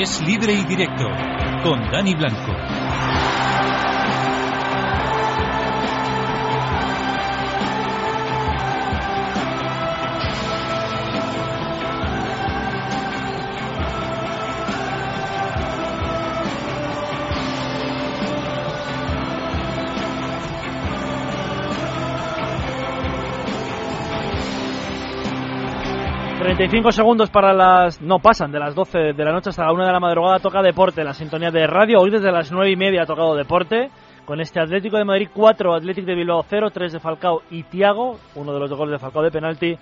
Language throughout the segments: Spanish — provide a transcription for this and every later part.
Es libre y directo con Dani Blanco. 35 segundos para las. No pasan de las 12 de la noche hasta la 1 de la madrugada. Toca deporte, la sintonía de radio. Hoy desde las 9 y media ha tocado deporte. Con este Atlético de Madrid 4, Atlético de Bilbao 0, 3 de Falcao y Tiago, uno de los dos goles de Falcao de penalti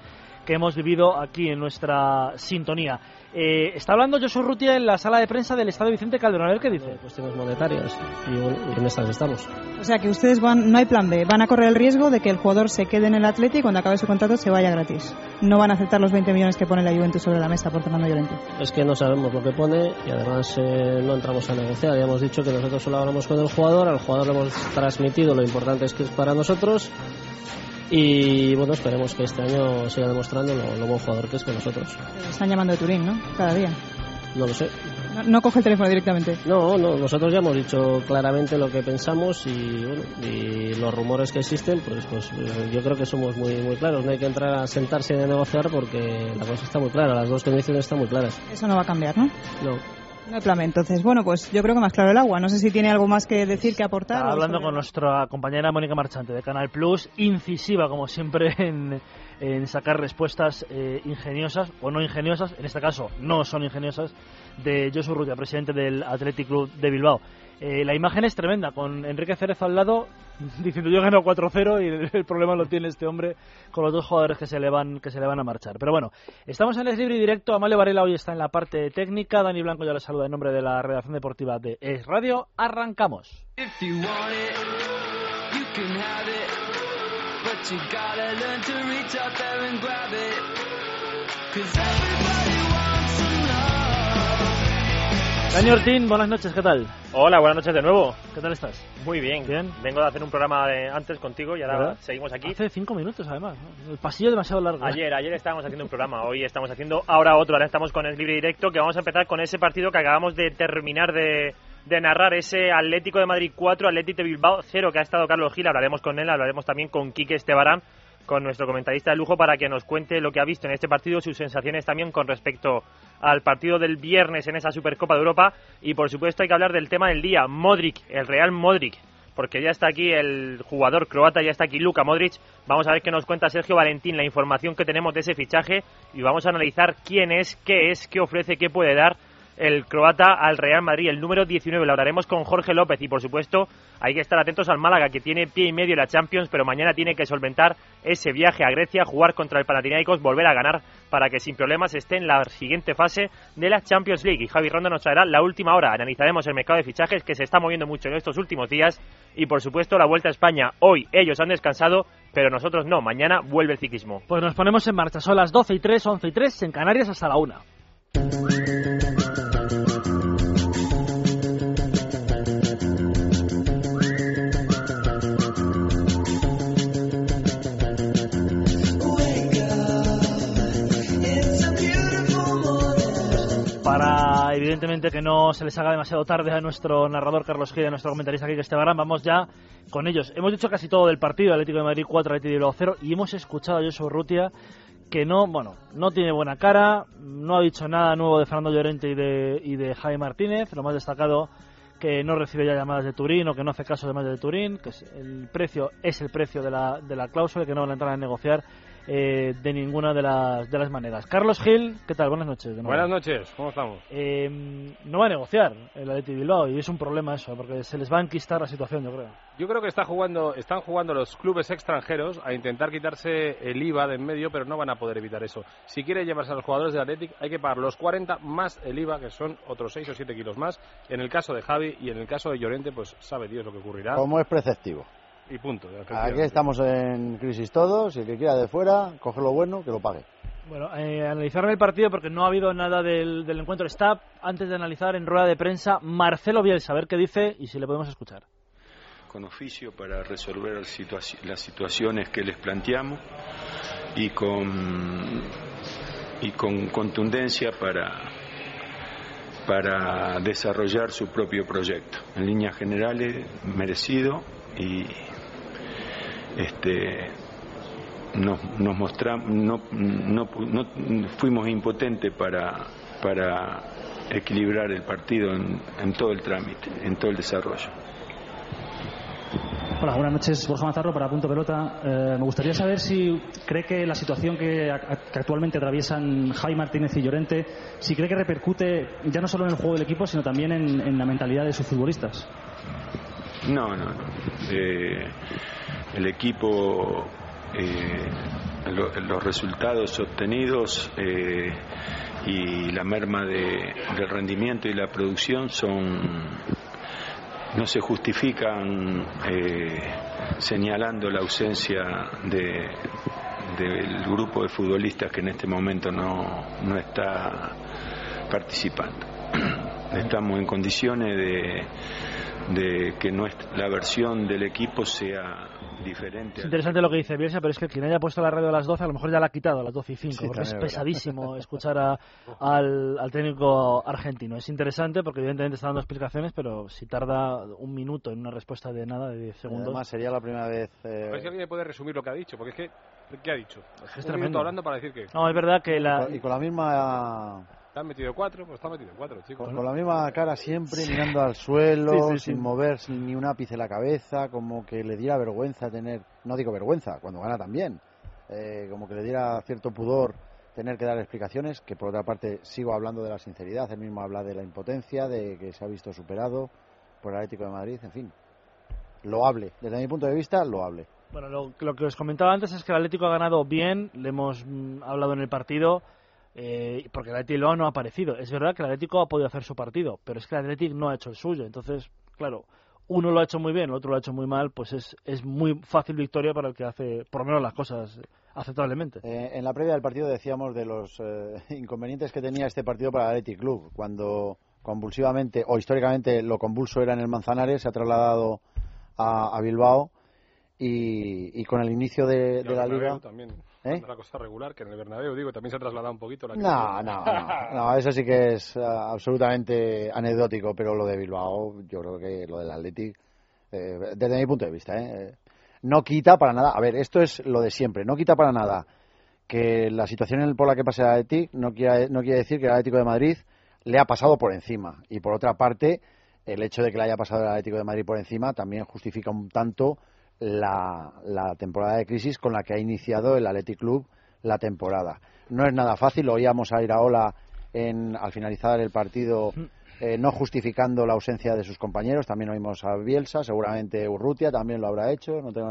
que hemos vivido aquí en nuestra sintonía. Eh, está hablando Josu Rutia en la sala de prensa del Estado Vicente Calderón. A ver qué dice. Cuestiones monetarias y en estas estamos. O sea que ustedes van, no hay plan B, van a correr el riesgo de que el jugador se quede en el Atleti y cuando acabe su contrato se vaya gratis. No van a aceptar los 20 millones que pone la Juventus sobre la mesa por Fernando Llorente. Es que no sabemos lo que pone y además eh, no entramos a negociar. Ya hemos dicho que nosotros solo hablamos con el jugador, al jugador le hemos transmitido lo importante es que es para nosotros y bueno, esperemos que este año siga demostrando lo, buen jugador que es con nosotros. están llamando de Turín, ¿no? Cada día. No lo sé. No, coge el teléfono directamente. No, no, nosotros ya hemos dicho claramente lo que pensamos y, bueno, y los rumores que existen, pues, pues yo creo que somos muy, muy claros. No hay que entrar a sentarse y a negociar porque la cosa está muy clara, las dos condiciones están muy claras. Eso no va a cambiar, ¿no? No. No plan entonces. Bueno, pues yo creo que más claro el agua. No sé si tiene algo más que decir, que aportar. hablando con nuestra compañera Mónica Marchante de Canal Plus, incisiva como siempre en, sacar respuestas eh, ingeniosas o no ingeniosas, en este caso no son ingeniosas, de Josu Rutia, presidente del Athletic Club de Bilbao. Eh, la imagen es tremenda, con Enrique Cerezo al lado diciendo yo gano 4-0 y el, problema lo tiene este hombre con los dos jugadores que se le van que se le van a marchar. Pero bueno, estamos en el libre y directo. Amalio Varela hoy está en la parte técnica. Dani Blanco ya le saluda en nombre de la redacción deportiva de Es Radio. Arrancamos. Dani Ortín, buenas noches, ¿qué tal? Hola, buenas noches de nuevo. ¿Qué tal estás? Muy bien. Bien. Vengo de hacer un programa de antes contigo y ahora seguimos aquí. Hace cinco minutos, además. El pasillo demasiado largo. Ayer, ayer estábamos haciendo un programa, hoy estamos haciendo ahora otro. Ahora estamos con el libre directo que vamos a empezar con ese partido que acabamos de terminar de, de narrar, ese Atlético de Madrid 4, Atlético de Bilbao 0 que ha estado Carlos Gil. Hablaremos con él, hablaremos también con Quique Estebarán con nuestro comentarista de lujo para que nos cuente lo que ha visto en este partido, sus sensaciones también con respecto al partido del viernes en esa Supercopa de Europa y por supuesto hay que hablar del tema del día, Modric, el Real Modric, porque ya está aquí el jugador croata, ya está aquí Luka Modric. Vamos a ver qué nos cuenta Sergio Valentín, la información que tenemos de ese fichaje y vamos a analizar quién es, qué es, qué ofrece, qué puede dar el croata al Real Madrid, el número 19. Lo hablaremos con Jorge López y, por supuesto, hay que estar atentos al Málaga, que tiene pie y medio en la Champions, pero mañana tiene que solventar ese viaje a Grecia, jugar contra el Panathinaikos, volver a ganar para que sin problemas esté en la siguiente fase de la Champions League. Y Javi Ronda nos traerá la última hora. Analizaremos el mercado de fichajes que se está moviendo mucho en estos últimos días y, por supuesto, la Vuelta a España. Hoy ellos han descansado, pero nosotros no. Mañana vuelve el ciclismo. Pues nos ponemos en marcha. Son las 12 y 3, 11 y 3 en Canarias hasta la 1. Evidentemente que no se les haga demasiado tarde a nuestro narrador Carlos Gil, a nuestro comentarista aquí que Esteban, vamos ya con ellos. Hemos dicho casi todo del partido, Atlético de Madrid 4, Atlético de Bilbao 0, y hemos escuchado a Josu Rutia que no, bueno, no tiene buena cara, no ha dicho nada nuevo de Fernando Llorente y de, y de Jaime Martínez, lo más destacado que no recibe ya llamadas de Turín o que no hace caso de llamadas de Turín, que el precio es el precio de la, de la cláusula, que no van a entrar a negociar eh, de ninguna de las, de las maneras. Carlos Gil, ¿qué tal? Buenas noches. Buenas noches, ¿cómo estamos? Eh, no va a negociar el Atleti Bilbao y es un problema eso, porque se les va a enquistar la situación, yo creo. Yo creo que está jugando, están jugando los clubes extranjeros a intentar quitarse el IVA de en medio, pero no van a poder evitar eso. Si quiere llevarse a los jugadores del Athletic, hay que pagar los 40 más el IVA, que son otros 6 o 7 kilos más. En el caso de Javi y en el caso de Llorente, pues sabe Dios lo que ocurrirá. Como es preceptivo y punto. Aquí estamos en crisis todos, y el que quiera de fuera, coge lo bueno, que lo pague. Bueno, eh, analizar el partido porque no ha habido nada del, encuentro. Está, antes de analizar en rueda de prensa, Marcelo Bielsa, a ver qué dice y si le podemos escuchar. Con oficio para resolver las situaciones que les planteamos y con, y con contundencia para para desarrollar su propio proyecto. En líneas generales, merecido y este, nos, nos mostramos, no, no, no fuimos impotentes para, para equilibrar el partido en, en todo el trámite, en todo el desarrollo. Hola, buenas noches. Borja Mazarro para Punto Pelota. Eh, me gustaría saber si cree que la situación que, actualmente atraviesan Jaime Martínez y Llorente, si cree que repercute ya no solo en el juego del equipo, sino también en, en la mentalidad de sus futbolistas. No, no, no. Eh, el equipo, eh, lo- los resultados obtenidos eh, y la merma de- del rendimiento y la producción son no se justifican eh, señalando la ausencia de del grupo de futbolistas que en este momento no, no está participando. Estamos en condiciones de, de que nuestra, la versión del equipo sea diferente. Es interesante lo que dice Bielsa, pero es que quien haya puesto la radio a las 12 a lo mejor ya la ha quitado a las 12 y 5, Sí, porque es verdad. pesadísimo escuchar a- al, al técnico argentino. Es interesante porque evidentemente está dando explicaciones, pero si tarda un minuto en una respuesta de nada, de 10 segundos, Además, sería la primera vez. eh, A ver si alguien puede resumir lo que ha dicho, porque es que, ¿qué ha dicho? es Un tremendo. minuto hablando para decir que No, es verdad que la... y con la misma te han metido cuatro, pues te han metido cuatro, chicos. Con, con la misma cara siempre, mirando al suelo, Sí, sí, sí. sin mover ni un ápice la cabeza, como que le diera vergüenza tener, no digo vergüenza, cuando gana también, eh, como que le diera cierto pudor tener que dar explicaciones, que por otra parte sigo hablando de la sinceridad, él mismo habla de la impotencia, de que se ha visto superado por el Atlético de Madrid, en fin, loable, desde mi punto de vista, loable. Bueno, lo, lo que os comentaba antes es que el Atlético ha ganado bien, le hemos mm, hablado en el partido, eh, porque el Atlético no ha aparecido. Es verdad que el Atlético ha podido hacer su partido, pero es que el Atlético no ha hecho el suyo. Entonces, claro, uno lo ha hecho muy bien, el otro lo ha hecho muy mal, pues es, es muy fácil victoria para el que hace, por lo menos, las cosas aceptablemente. Eh, en la previa del partido decíamos de los eh, inconvenientes que tenía este partido para el Athletic Club. Cuando convulsivamente o históricamente lo convulso era en el Manzanares, se ha trasladado a, a Bilbao y, y con el inicio de, Y de al la liga. También, ¿Eh? la cosa regular, que en el Bernabéu, digo, también se ha trasladado un poquito la No, no, no, no, eso sí que es ah, absolutamente anecdótico, pero lo de Bilbao, yo creo que lo del Athletic, eh, desde mi punto de vista, ¿eh? no quita para nada. A ver, esto es lo de siempre, no quita para nada que la situación en- por la que pasa el Athletic no quiere, no quiere decir que el Atlético de Madrid le ha pasado por encima. Y por otra parte, el hecho de que le haya pasado el Atlético de Madrid por encima también justifica un tanto la, la temporada de crisis con la que ha iniciado el Athletic Club la temporada. No es nada fácil, oíamos a Iraola en, al finalizar el partido eh, no justificando la ausencia de sus compañeros, también oímos a Bielsa, seguramente Urrutia también lo habrá hecho, no tengo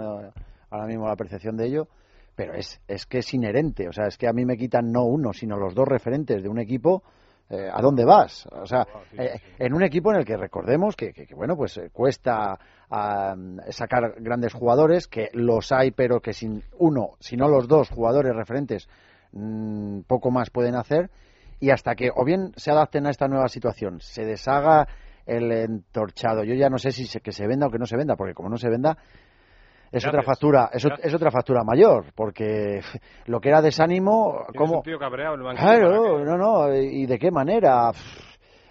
ahora mismo la percepción de ello, pero es, es que es inherente, o sea, es que a mí me quitan no uno, sino los dos referentes de un equipo. Eh, ¿A dónde vas? O sea, eh, en un equipo en el que recordemos que, que- que, bueno, pues eh, cuesta ah, sacar grandes jugadores, que los hay, pero que sin uno, si no los dos jugadores referentes, mm, poco más pueden hacer. Y hasta que o bien se adapten a esta nueva situación, se deshaga el entorchado. Yo ya no sé si se, que se venda o que no se venda, porque como no se venda, es ¿Qué otra factura, es, es otra factura mayor, porque lo que era desánimo, para Claro, que- no, no, y de qué manera.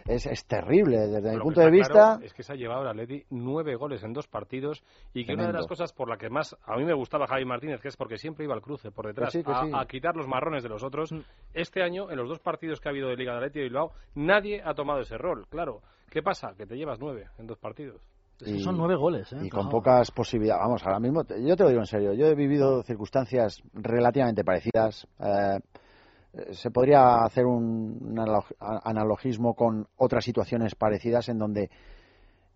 Es, es terrible desde mi punto de vista. claro es que se ha llevado el Atleti nueve goles en dos partidos y que una de las cosas por la que más a mí me gustaba Javi Martínez, que es porque siempre iba al cruce por detrás Que sí, que a, sí. a quitar los marrones de los otros, este año en los dos partidos que ha habido de Liga de Atleti y Bilbao nadie ha tomado ese rol. Claro, ¿qué pasa? Que te llevas nueve en dos partidos. Que son nueve goles, ¿eh? y con pocas posibilidades. Vamos, ahora mismo, yo te lo digo en serio, yo he vivido circunstancias relativamente parecidas. eh, se podría hacer un, analogismo con otras situaciones parecidas en donde,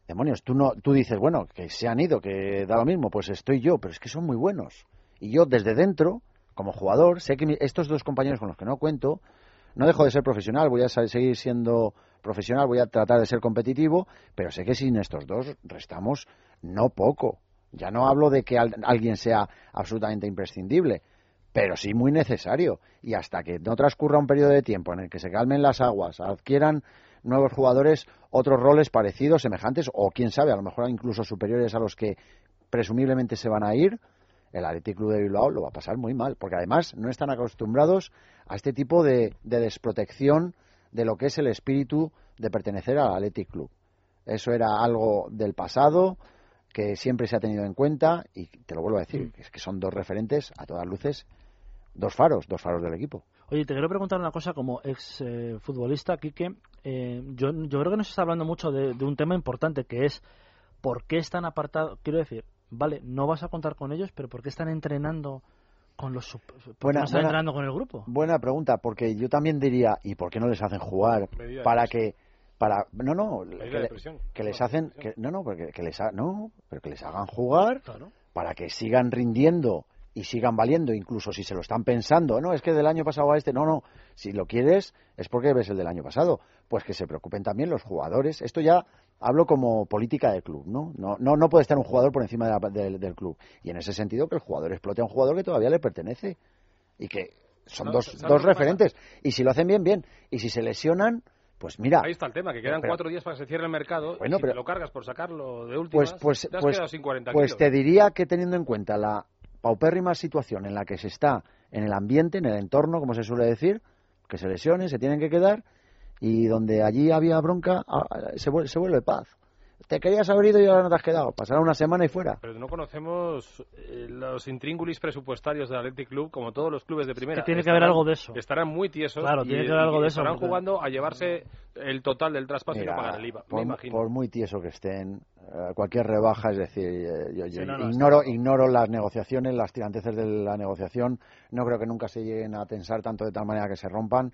demonios, tú, no, tú dices, bueno, que se han ido, que da lo mismo, pues estoy yo, pero es que son muy buenos. Y yo desde dentro, como jugador, sé que estos dos compañeros con los que no cuento, no dejo de ser profesional, voy a seguir siendo profesional, voy a tratar de ser competitivo, pero sé que sin estos dos restamos no poco. Ya no hablo de que al- alguien sea absolutamente imprescindible, pero sí muy necesario. Y hasta que no transcurra un periodo de tiempo en el que se calmen las aguas, adquieran nuevos jugadores otros roles parecidos, semejantes, o quién sabe, a lo mejor incluso superiores a los que presumiblemente se van a ir, el Athletic Club de Bilbao lo va a pasar muy mal, porque además no están acostumbrados a este tipo de desprotección de lo que es el espíritu de pertenecer al Athletic Club. Eso era algo del pasado que siempre se ha tenido en cuenta y te lo vuelvo a decir, es que son dos referentes a todas luces, dos faros, dos faros del equipo. Oye, te quiero preguntar una cosa como ex eh, futbolista, Quique. Eh, yo, yo creo que nos está hablando mucho de, de un tema importante que es por qué están apartados. Quiero decir, vale, no vas a contar con ellos, pero ¿por qué están entrenando con los sup- ¿por qué Buena- están buena- entrenando con el grupo? Buena pregunta, porque yo también diría, ¿y por qué no les hacen jugar Medida para que para no no que, les No, hacen que, no no porque que les ha- no pero que les hagan jugar Claro. para que sigan rindiendo y sigan valiendo, incluso si se lo están pensando, no, es que del año pasado a este, no, no, si lo quieres es porque ves el del año pasado, pues que se preocupen también los jugadores, esto ya hablo como política del club, ¿no? No, no, no puede estar un jugador por encima de la- del, del club, y en ese sentido que el jugador explote a un jugador que todavía le pertenece, y que son No, dos, ¿sabes dos pasa? referentes, y si lo hacen bien, bien, y si se lesionan, pues mira, Ahí está el tema, que quedan Pero- cuatro días para que se cierre el mercado. Bueno, y si pero- te lo cargas por sacarlo de últimas, pues pues te has pues, quedado sin 40 pues kilos. te diría que teniendo en cuenta la paupérrima situación en la que se está en el ambiente, en el entorno, como se suele decir, que se lesionen, se tienen que quedar y donde allí había bronca ah, se vuelve, se vuelve paz. Te querías haber ido y ahora no te has quedado. Pasará una semana y fuera. Pero no conocemos eh, los intríngulis presupuestarios del Athletic Club, como todos los clubes de primera. que tiene que haber algo de eso. Estarán muy tiesos. Claro, y, tiene que haber algo y de eso, Estarán porque- jugando a llevarse el total del traspaso y Mira, no pagar el IVA. por, me imagino. por muy tieso que estén, eh, cualquier rebaja, es decir, eh, yo, yo Sí, no, no, ignoro, claro. ignoro las negociaciones, las tiranteces de la negociación. No creo que nunca se lleguen a tensar tanto de tal manera que se rompan.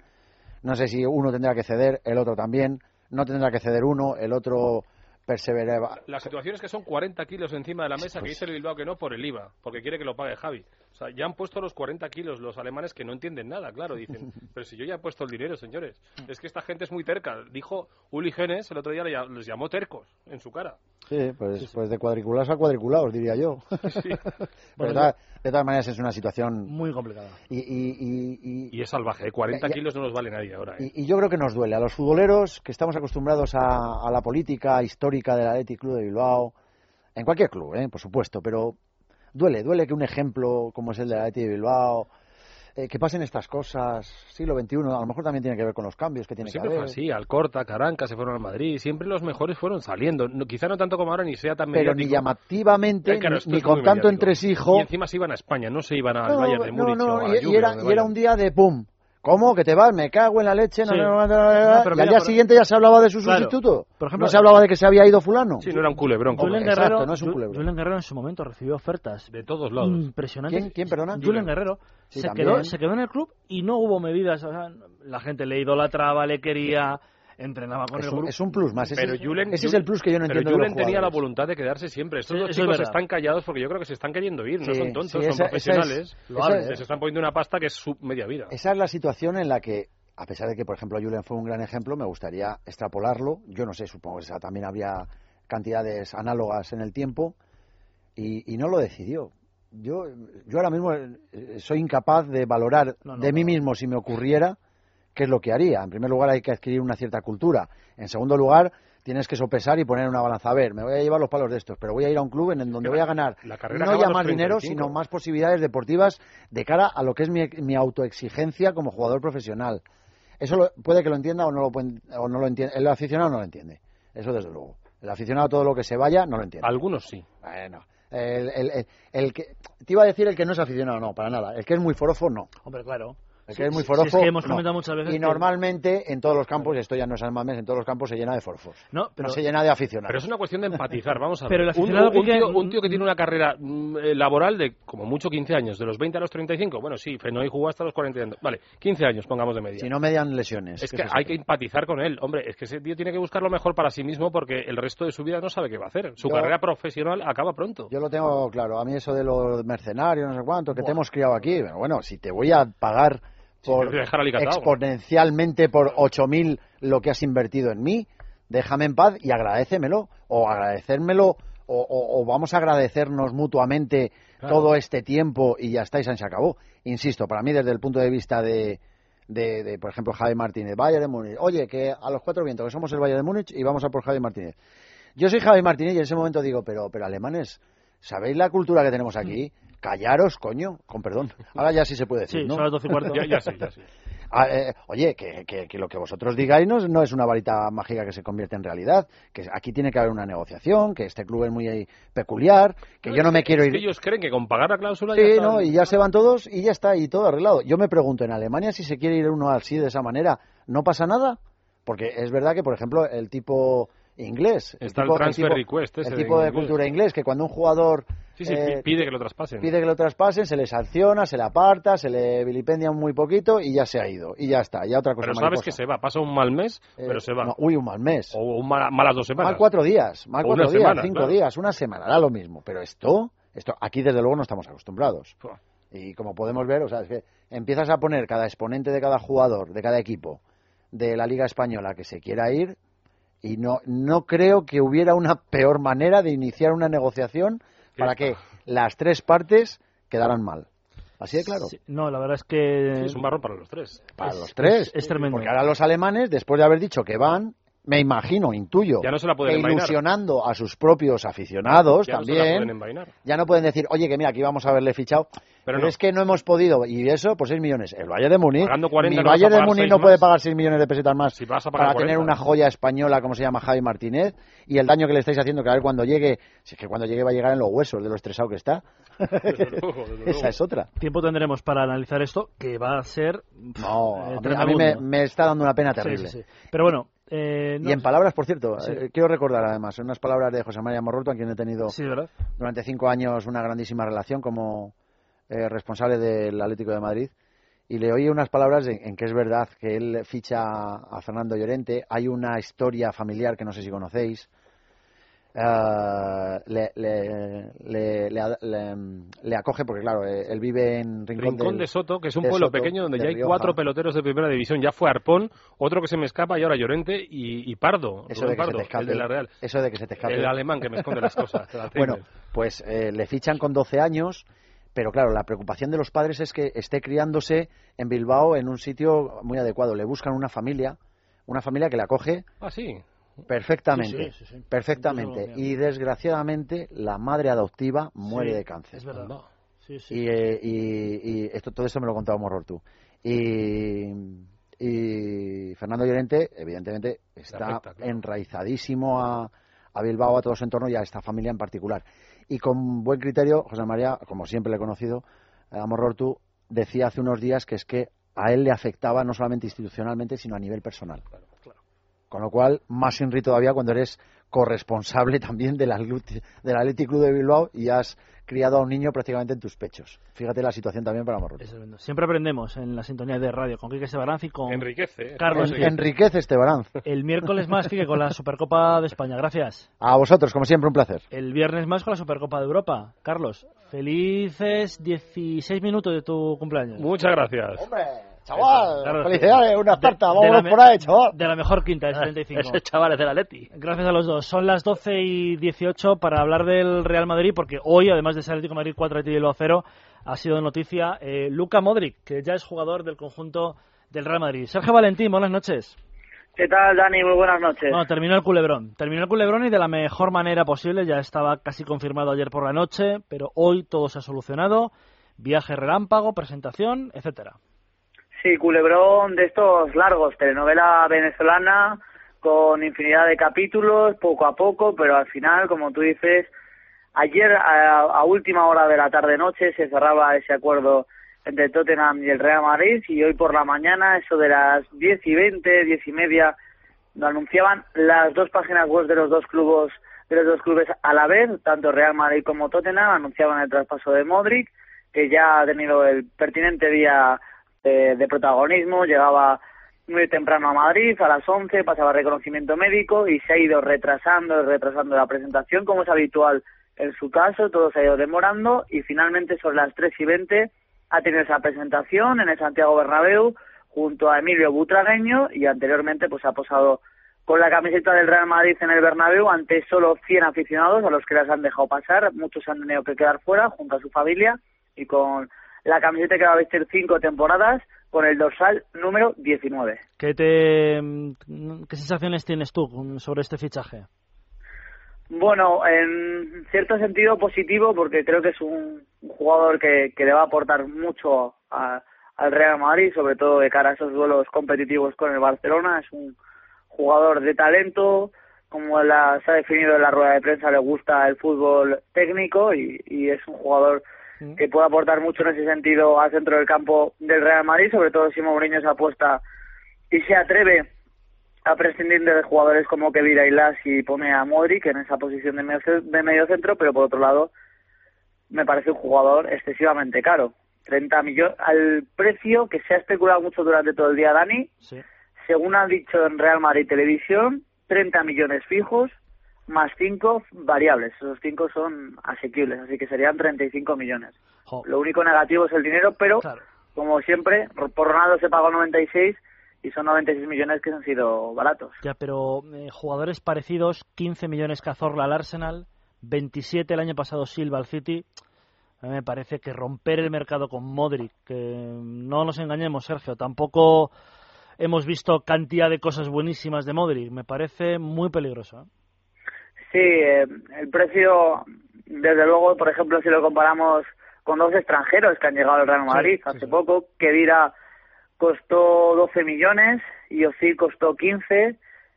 No sé si uno tendrá que ceder, el otro también. No tendrá que ceder uno, el otro perseverará. La situación es que son 40 kilos encima de la mesa que dice el Bilbao que no por el IVA, porque quiere que lo pague Javi. O sea, ya han puesto los 40 kilos los alemanes que no entienden nada, claro. Dicen, pero si yo ya he puesto el dinero, señores. Es que esta gente es muy terca. Dijo Uli Genes, el otro día les llamó tercos en su cara. Sí, pues, pues de cuadriculados a cuadriculados, diría yo. Sí. De, todas- de todas maneras es una situación... Muy complicada. Y, y- y- y- es salvaje, ¿eh? 40 Ya- ya- kilos no nos vale nadie ahora. ¿eh? Y, y yo creo que nos duele a los futboleros que estamos acostumbrados a, a la política histórica del Athletic Club de Bilbao, en cualquier club, ¿eh? por supuesto, pero duele, duele que un ejemplo como es el del Athletic de Bilbao, eh, que pasen estas cosas, siglo XXI, a lo mejor también tiene que ver con los cambios que tiene que Siempre fue haber. así, Alcorta, Caranca se fueron al Madrid, siempre los mejores fueron saliendo. No- quizá no tanto como ahora ni sea tan Pero ni llamativamente, Eh, claro, ni- con tanto mediático. entresijo. Y encima se iban a España, no se iban al No, Bayern de no, Múnich no, o a la y, era, o y era un día de pum. ¿Cómo? ¿Que te vas? Me cago en la leche. No, Sí. no, no, no, no, No, pero y al día por- siguiente ya se hablaba de su Claro. sustituto. Por ejemplo, no se hablaba de que se había ido fulano. Sí, no era un culebrón. Exacto, Guerrero, no es un Ju- culebro. Julen Guerrero en su momento recibió ofertas De todos lados. impresionantes. ¿Quién- quién, perdona? Julen Guerrero. Sí, se, también. quedó, se quedó en el club y no hubo medidas. o sea, la gente le idolatraba, le quería, entrenaba con Es el un, grupo. es un plus más. Ese, Pero es, Julen- ese es el plus que yo no Pero entiendo de los Julen tenía la voluntad de quedarse siempre. Estos Sí, dos es chicos están callados porque yo creo que se están queriendo ir. no son tontos, sí, son esa- profesionales. Esa-. Les están poniendo una pasta que es su media vida. Esa es la situación en la que, a pesar de que, por ejemplo, Julen fue un gran ejemplo, me gustaría extrapolarlo. Yo no sé, supongo que esa también habría cantidades análogas en el tiempo y, y no lo decidió. Yo, yo ahora mismo eh, soy incapaz de valorar No, no, de mí no. mismo si me ocurriera qué es lo que haría. En primer lugar, hay que adquirir una cierta cultura. En segundo lugar, tienes que sopesar y poner una balanza. A ver, me voy a llevar los palos de estos, pero voy a ir a un club en el donde voy a ganar La carrera no ya a más dinero, 35. sino más posibilidades deportivas de cara a lo que es mi, mi autoexigencia como jugador profesional. Eso lo- puede que lo entienda o no lo, pueden- o no lo entiende. El aficionado no lo entiende. Eso desde luego. El aficionado todo lo que se vaya no lo entiende. Algunos sí. Bueno, el, el- el- el que te iba a decir el que no es aficionado, no, para nada. El que es muy forofo, no. Hombre, claro. El que es muy forofo. es que hemos no. comentado muchas veces Y que- normalmente en todos los campos, esto ya no es almames, en todos los campos se llena de forofos. No, pero no se llena de aficionados. Pero es una cuestión de empatizar, vamos a Pero ver. el aficionado un, un tío, un tío que tiene una carrera mm, eh, laboral de como mucho 15 años, de los 20 a los 35, bueno, sí, Fenoy jugó hasta los 40 años. Vale, 15 años, pongamos de media. Si no median lesiones. es que hay que empatizar con él. Hombre, es que ese tío tiene que buscar lo mejor para sí mismo porque el resto de su vida no sabe qué va a hacer. Su Yo- carrera profesional acaba pronto. Yo lo tengo claro. A mí eso de los mercenarios, no sé cuánto, que te hemos criado aquí. Pero bueno, si te voy a pagar por exponencialmente por 8.000 lo que has invertido en mí, déjame en paz y agradécemelo. O agradecérmelo, o, o- o vamos a agradecernos mutuamente Claro. todo este tiempo y ya está, y se acabó. Insisto, para mí desde el punto de vista de, de, de, por ejemplo, Javi Martínez, Bayern de Múnich. Oye, que a los cuatro vientos, que somos el Bayern de Múnich y vamos a por Javi Martínez. Yo soy Javi Martínez y en ese momento digo, pero, pero alemanes, ¿sabéis la cultura que tenemos aquí? Callaros, coño, con perdón. Ahora ya sí se puede decir, Sí, ¿no? son las 12 y cuarto. Ya, ya sí, ya sí. Ah, eh, oye, que, que- que lo que vosotros digáis no, es- no es una varita mágica que se convierte en realidad, que aquí tiene que haber una negociación, que este club es muy eh, peculiar, que yo no me quiero ir... que ellos creen que con pagar la cláusula ya Sí, está- no, y ya se van todos y ya está, y todo arreglado. Yo me pregunto, en Alemania si se quiere ir uno así, de esa manera, ¿no pasa nada? Porque es verdad que, por ejemplo, el tipo inglés... Está el tipo, transfer tipo- request ese El de tipo de cultura inglés, que cuando un jugador... Sí, sí, eh, pide que lo traspasen. pide que lo traspasen, se le sanciona, se le aparta, se le vilipendia muy poquito y ya se ha ido. Y ya está, ya otra cosa Pero sabes que se va, pasa un mal mes, Eh, pero se va. no, uy, un mal mes. O un mal- malas dos semanas. Mal cuatro días, mal O cuatro días, semana, cinco claro. días, una semana, da lo mismo. Pero esto, esto aquí desde luego no estamos acostumbrados. Y como podemos ver, o sea, es que empiezas a poner cada exponente de cada jugador, de cada equipo de la Liga Española que se quiera ir y no, no creo que hubiera una peor manera de iniciar una negociación para que las tres partes quedaran mal. Así de claro. Sí, no, la verdad es que... Sí, es un barro para los tres. Para es- los tres. es- es tremendo. Porque ahora los alemanes, después de haber dicho que van, me imagino, intuyo, Ya no se la pueden que envainar. ilusionando a sus propios aficionados Ya no se la también, pueden envainar. ya no pueden decir, oye, que mira, aquí vamos a haberle fichado. Pero Pero, no. es que no hemos podido, y eso por 6 millones. El Bayern de Múnich, Pagando 40 mi no vas a Bayern de seis no más. puede pagar 6 millones de pesetas más Si vas a pagar para tener 40. una joya española como se llama Javi Martínez y el daño que le estáis haciendo, que a ver cuando llegue, si es que cuando llegue va a llegar en los huesos de lo estresado que está. Desde luego, desde luego. Esa es otra. Tiempo tendremos para analizar esto, que va a ser... No, eh, a mí, a mí me, me está dando una pena Sí, terrible. sí, sí. Pero bueno... eh, no- Y en palabras, por cierto, Sí. eh, quiero recordar además, unas palabras de José María Morroto, a quien he tenido durante cinco años una grandísima relación como eh, responsable del Atlético de Madrid. Y le oí unas palabras en, en que es verdad que él ficha a Fernando Llorente. Hay una historia familiar que no sé si conocéis. Eh, le, le, le, le- le- le acoge porque, claro, eh, él vive en Rincón, Rincón del- de Soto, que es un pueblo Soto, pequeño donde de ya hay Rioja. cuatro peloteros de primera división. Ya fue Arpón, otro que se me escapa y ahora Llorente y, y Pardo. Eso Rubén de que se te escape. el de la Real. Eso de que se te escape. El alemán que me esconde las cosas. la Bueno, pues eh, le fichan con 12 años, pero claro, la preocupación de los padres es que esté criándose en Bilbao en un sitio muy adecuado. Le buscan una familia, una familia que le acoge Ah, sí. Perfectamente, Sí, sí, sí, sí. perfectamente. Y desgraciadamente la madre adoptiva muere Sí, de cáncer. Es verdad. Sí, sí. Y, eh, y- y esto, todo esto me lo contaba Morror tú. Y, y Fernando Llorente, evidentemente, está afecta, claro. enraizadísimo a, a Bilbao, a todo su entorno y a esta familia en particular. Y con buen criterio, José María, como siempre le he conocido, a Morror tú, decía hace unos días que es que a él le afectaba no solamente institucionalmente, sino a nivel personal. Con lo cual, más inri todavía cuando eres corresponsable también del del Athletic Club de Bilbao y has criado a un niño prácticamente en tus pechos. Fíjate la situación también para. Es tremendo. Siempre aprendemos en la sintonía de radio con Quique Sebaranz y con Enriquece. ¿eh? Carlos. Enriquece este Baranz. El miércoles más, Quique, con la Supercopa de España. Gracias. A vosotros, como siempre, un placer. El viernes más con la Supercopa de Europa. Carlos, felices 16 minutos de tu cumpleaños. Muchas gracias. Hombre, chaval, Claro, felicidades, una de- tarta, de vámonos la por ahí, chaval. De la mejor quinta, es 35. Ese chaval es del Atleti. Gracias a los dos. Son las 12 y 18 para hablar del Real Madrid, porque hoy, además de ser Atlético de Madrid 4 Atlético 0, ha sido noticia eh, Luca Modric, que ya es jugador del conjunto del Real Madrid. Sergio Valentín, buenas noches. ¿Qué tal, Dani? Muy buenas noches. Bueno, terminó el culebrón. Terminó el culebrón y de la mejor manera posible. Ya estaba casi confirmado ayer por la noche, pero hoy todo se ha solucionado. Viaje relámpago, presentación, etcétera. Sí, culebrón de estos largos, telenovela venezolana con infinidad de capítulos, poco a poco, pero al final, como tú dices, ayer a, a última hora de la tarde-noche se cerraba ese acuerdo entre Tottenham y el Real Madrid y hoy por la mañana, eso de las 10 y 20, 10 y media, lo anunciaban las dos páginas web de los dos clubes de los dos clubes a la vez, tanto Real Madrid como Tottenham, anunciaban el traspaso de Modric, que ya ha tenido el pertinente día de, de protagonismo, llegaba muy temprano a Madrid, a las 11, pasaba reconocimiento médico y se ha ido retrasando y retrasando la presentación, como es habitual en su caso, todo se ha ido demorando y finalmente son las 3 y 20 ha tenido esa presentación en el Santiago Bernabéu junto a Emilio Butragueño y anteriormente pues ha posado con la camiseta del Real Madrid en el Bernabéu ante solo 100 aficionados a los que las han dejado pasar, muchos han tenido que quedar fuera junto a su familia y con la camiseta que va a vestir cinco temporadas con el dorsal número 19. ¿Qué, te, mm, ¿Qué sensaciones tienes tú con- sobre este fichaje? Bueno, en cierto sentido positivo porque creo que es un un jugador que, que le va a aportar mucho a- al Real Madrid, sobre todo de cara a esos duelos competitivos con el Barcelona. Es un jugador de talento, como la, se ha definido en la rueda de prensa, le gusta el fútbol técnico y, y es un jugador que puede aportar mucho en ese sentido al centro del campo del Real Madrid, sobre todo si Mourinho se apuesta y se atreve a prescindir de jugadores como Kevin Ailas y pone a Modric en esa posición de medio, de medio centro, pero por otro lado me parece un jugador excesivamente caro. 30 millones, al precio que se ha especulado mucho durante todo el día, Dani, según ha dicho en Real Madrid Televisión, 30 millones fijos más 5 variables. Esos 5 son asequibles, así que serían 35 millones. Lo único negativo es el dinero, pero como siempre, por Ronaldo se pagó 96 y son 96 millones que han sido baratos. Ya, pero eh, jugadores parecidos, 15 millones Cazorla al Arsenal, 27 el año pasado Silva al City. A mí me parece que romper el mercado con Modric, que no nos engañemos, Sergio, tampoco hemos visto cantidad de cosas buenísimas de Modric. Me parece muy peligroso. ¿eh? Sí, eh, el precio, desde luego, por ejemplo, si lo comparamos con dos extranjeros que han llegado al Real Madrid hace poco, que costó 12 millones y Ozil costó 15,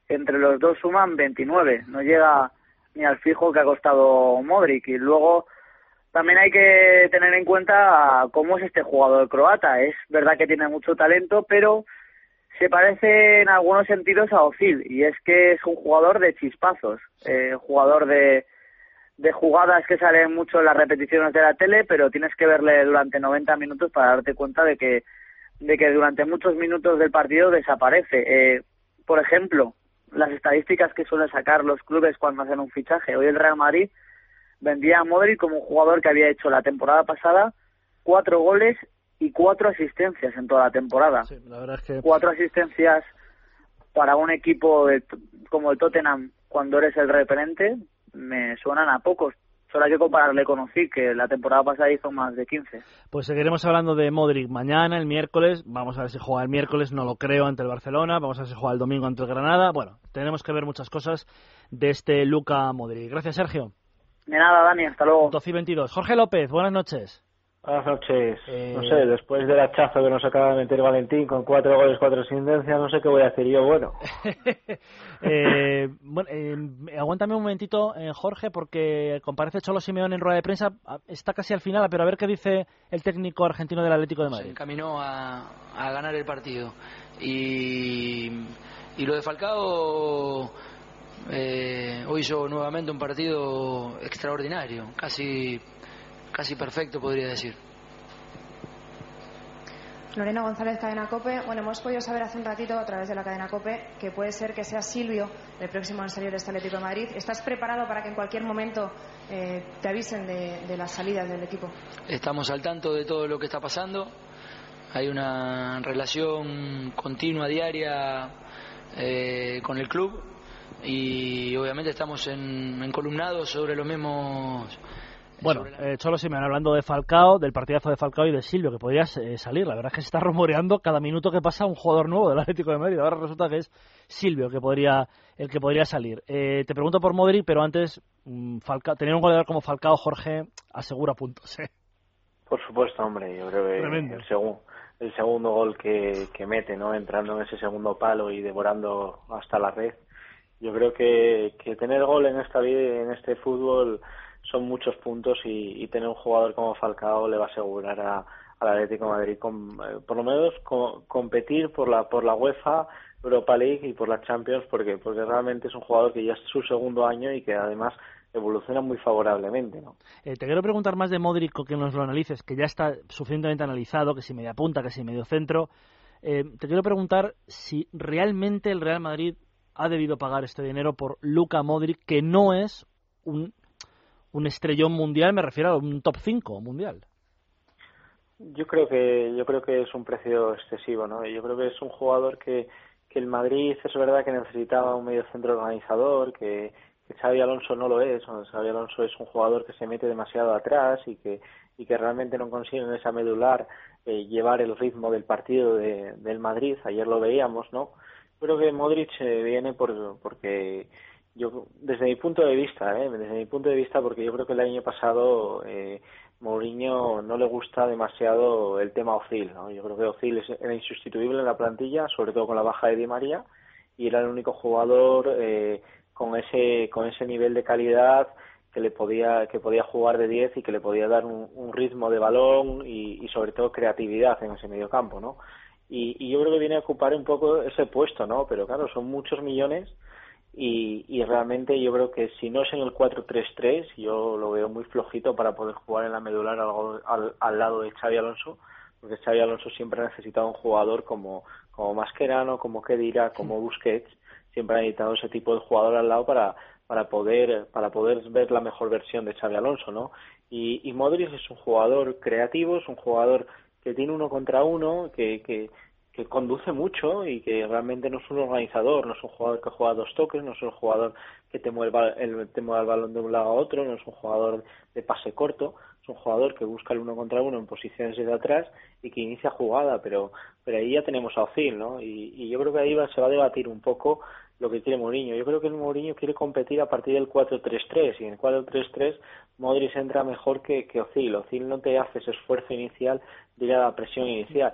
entre los dos suman 29, no llega ni al fijo que ha costado Modric. Y luego también hay que tener en cuenta cómo es este jugador croata. Es verdad que tiene mucho talento, pero se parece en algunos sentidos a Ozil y es que es un jugador de chispazos, eh, jugador de, de jugadas que salen mucho en las repeticiones de la tele, pero tienes que verle durante 90 minutos para darte cuenta de que de que durante muchos minutos del partido desaparece. Eh, por ejemplo, las estadísticas que suelen sacar los clubes cuando hacen un fichaje. Hoy el Real Madrid vendía a Modric como un jugador que había hecho la temporada pasada cuatro goles y cuatro asistencias en toda la temporada. Cuatro asistencias para un equipo como el Tottenham cuando eres el referente me suenan a pocos. Solo hay que compararle con Ozil, que la temporada pasada hizo más de 15. Pues seguiremos hablando de Modric mañana, el miércoles. Vamos a ver si juega el miércoles, no lo creo, ante el Barcelona. Vamos a ver si juega el domingo ante el Granada. Bueno, tenemos que ver muchas cosas de este Luca Modric. Gracias, Sergio. De nada, Dani, hasta luego. 12 y 22. Jorge López, buenas noches. Buenas noches. No sé, después del hachazo que nos acaba de meter Valentín con cuatro goles, cuatro asistencias, no sé qué voy a hacer yo. Bueno. eh, bueno eh, aguántame un momentito, eh, Jorge, porque comparece Cholo Simeón en rueda de prensa. Está casi al final, pero a ver qué dice el técnico argentino del Atlético de Madrid. Se encaminó a, a ganar el partido. Y, y lo de Falcao. Eh, hoy hizo nuevamente un partido extraordinario, casi casi perfecto, podría decir. Lorena González, Cadena Cope. Bueno, hemos podido saber hace un ratito a través de la Cadena Cope que puede ser que sea Silvio el próximo en salir de este Atlético de Madrid. ¿Estás preparado para que en cualquier momento eh, te avisen de, de, las salidas del equipo? Estamos al tanto de todo lo que está pasando. Hay una relación continua, diaria eh, con el club y obviamente estamos en, encolumnados sobre los mismos bueno, eh, Cholo Simeone hablando de Falcao, del partidazo de Falcao y de Silvio, que podría eh, salir. La verdad es que se está rumoreando cada minuto que pasa un jugador nuevo del Atlético de Madrid. Ahora resulta que es Silvio que podría, el que podría salir. Eh, te pregunto por Modric, pero antes, mm, Falcao, tener un goleador como Falcao, Jorge, asegura puntos. ¿eh? Por supuesto, hombre. Yo creo que el, segundo el segundo gol que, que mete, ¿no? entrando en ese segundo palo y devorando hasta la red. Yo creo que, que tener gol en esta vida, en este fútbol son muchos puntos y, tener un jugador como Falcao le va a asegurar a, al Atlético Madrid eh, por lo menos competir por la por la UEFA Europa League y por la Champions porque porque realmente es un jugador que ya es su segundo año y que además evoluciona muy favorablemente. ¿no? Eh, te quiero preguntar más de Modric que nos lo analices, que ya está suficientemente analizado, que si media punta, que si medio centro. Eh, te quiero preguntar si realmente el Real Madrid ha debido pagar este dinero por Luka Modric, que no es un un estrellón mundial, me refiero a un top 5 mundial. Yo creo que yo creo que es un precio excesivo, ¿no? Yo creo que es un jugador que, que el Madrid es verdad que necesitaba un medio centro organizador, que, que Xavi Alonso no lo es, Xavi Alonso es un jugador que se mete demasiado atrás y que y que realmente no consigue en esa medular eh, llevar el ritmo del partido de, del Madrid. Ayer lo veíamos, ¿no? Creo que Modric eh, viene por, porque yo desde mi punto de vista, ¿eh? desde mi punto de vista, porque yo creo que el año pasado eh, Mourinho no le gusta demasiado el tema Ozil, ¿no? Yo creo que Ozil era insustituible en la plantilla, sobre todo con la baja de Di María, y era el único jugador eh, con ese con ese nivel de calidad que le podía que podía jugar de 10 y que le podía dar un, ritmo de balón y, sobre todo creatividad en ese medio campo, ¿no? Y, y yo creo que viene a ocupar un poco ese puesto, ¿no? Pero claro, son muchos millones y, y realmente yo creo que si no es en el 4-3-3, yo lo veo muy flojito para poder jugar en la medular al, al, al, lado de Xavi Alonso, porque Xavi Alonso siempre ha necesitado un jugador como, como Mascherano, como Kedira, como Busquets, siempre ha necesitado ese tipo de jugador al lado para, para poder para poder ver la mejor versión de Xavi Alonso, ¿no? Y, y Modric es un jugador creativo, es un jugador que tiene uno contra uno, que, que, que conduce mucho y que realmente no es un organizador, no es un jugador que juega dos toques, no es un jugador que te mueve el, te mueve el balón de un lado a otro, no es un jugador de pase corto, es un jugador que busca el uno contra uno en posiciones desde atrás y que inicia jugada, pero pero ahí ya tenemos a Ozil, ¿no? Y, y yo creo que ahí va, se va a debatir un poco lo que quiere Mourinho. Yo creo que el Mourinho quiere competir a partir del 4-3-3 y en el 4-3-3 Modric entra mejor que, que Ozil. Ozil no te hace ese esfuerzo inicial de ir a la presión inicial.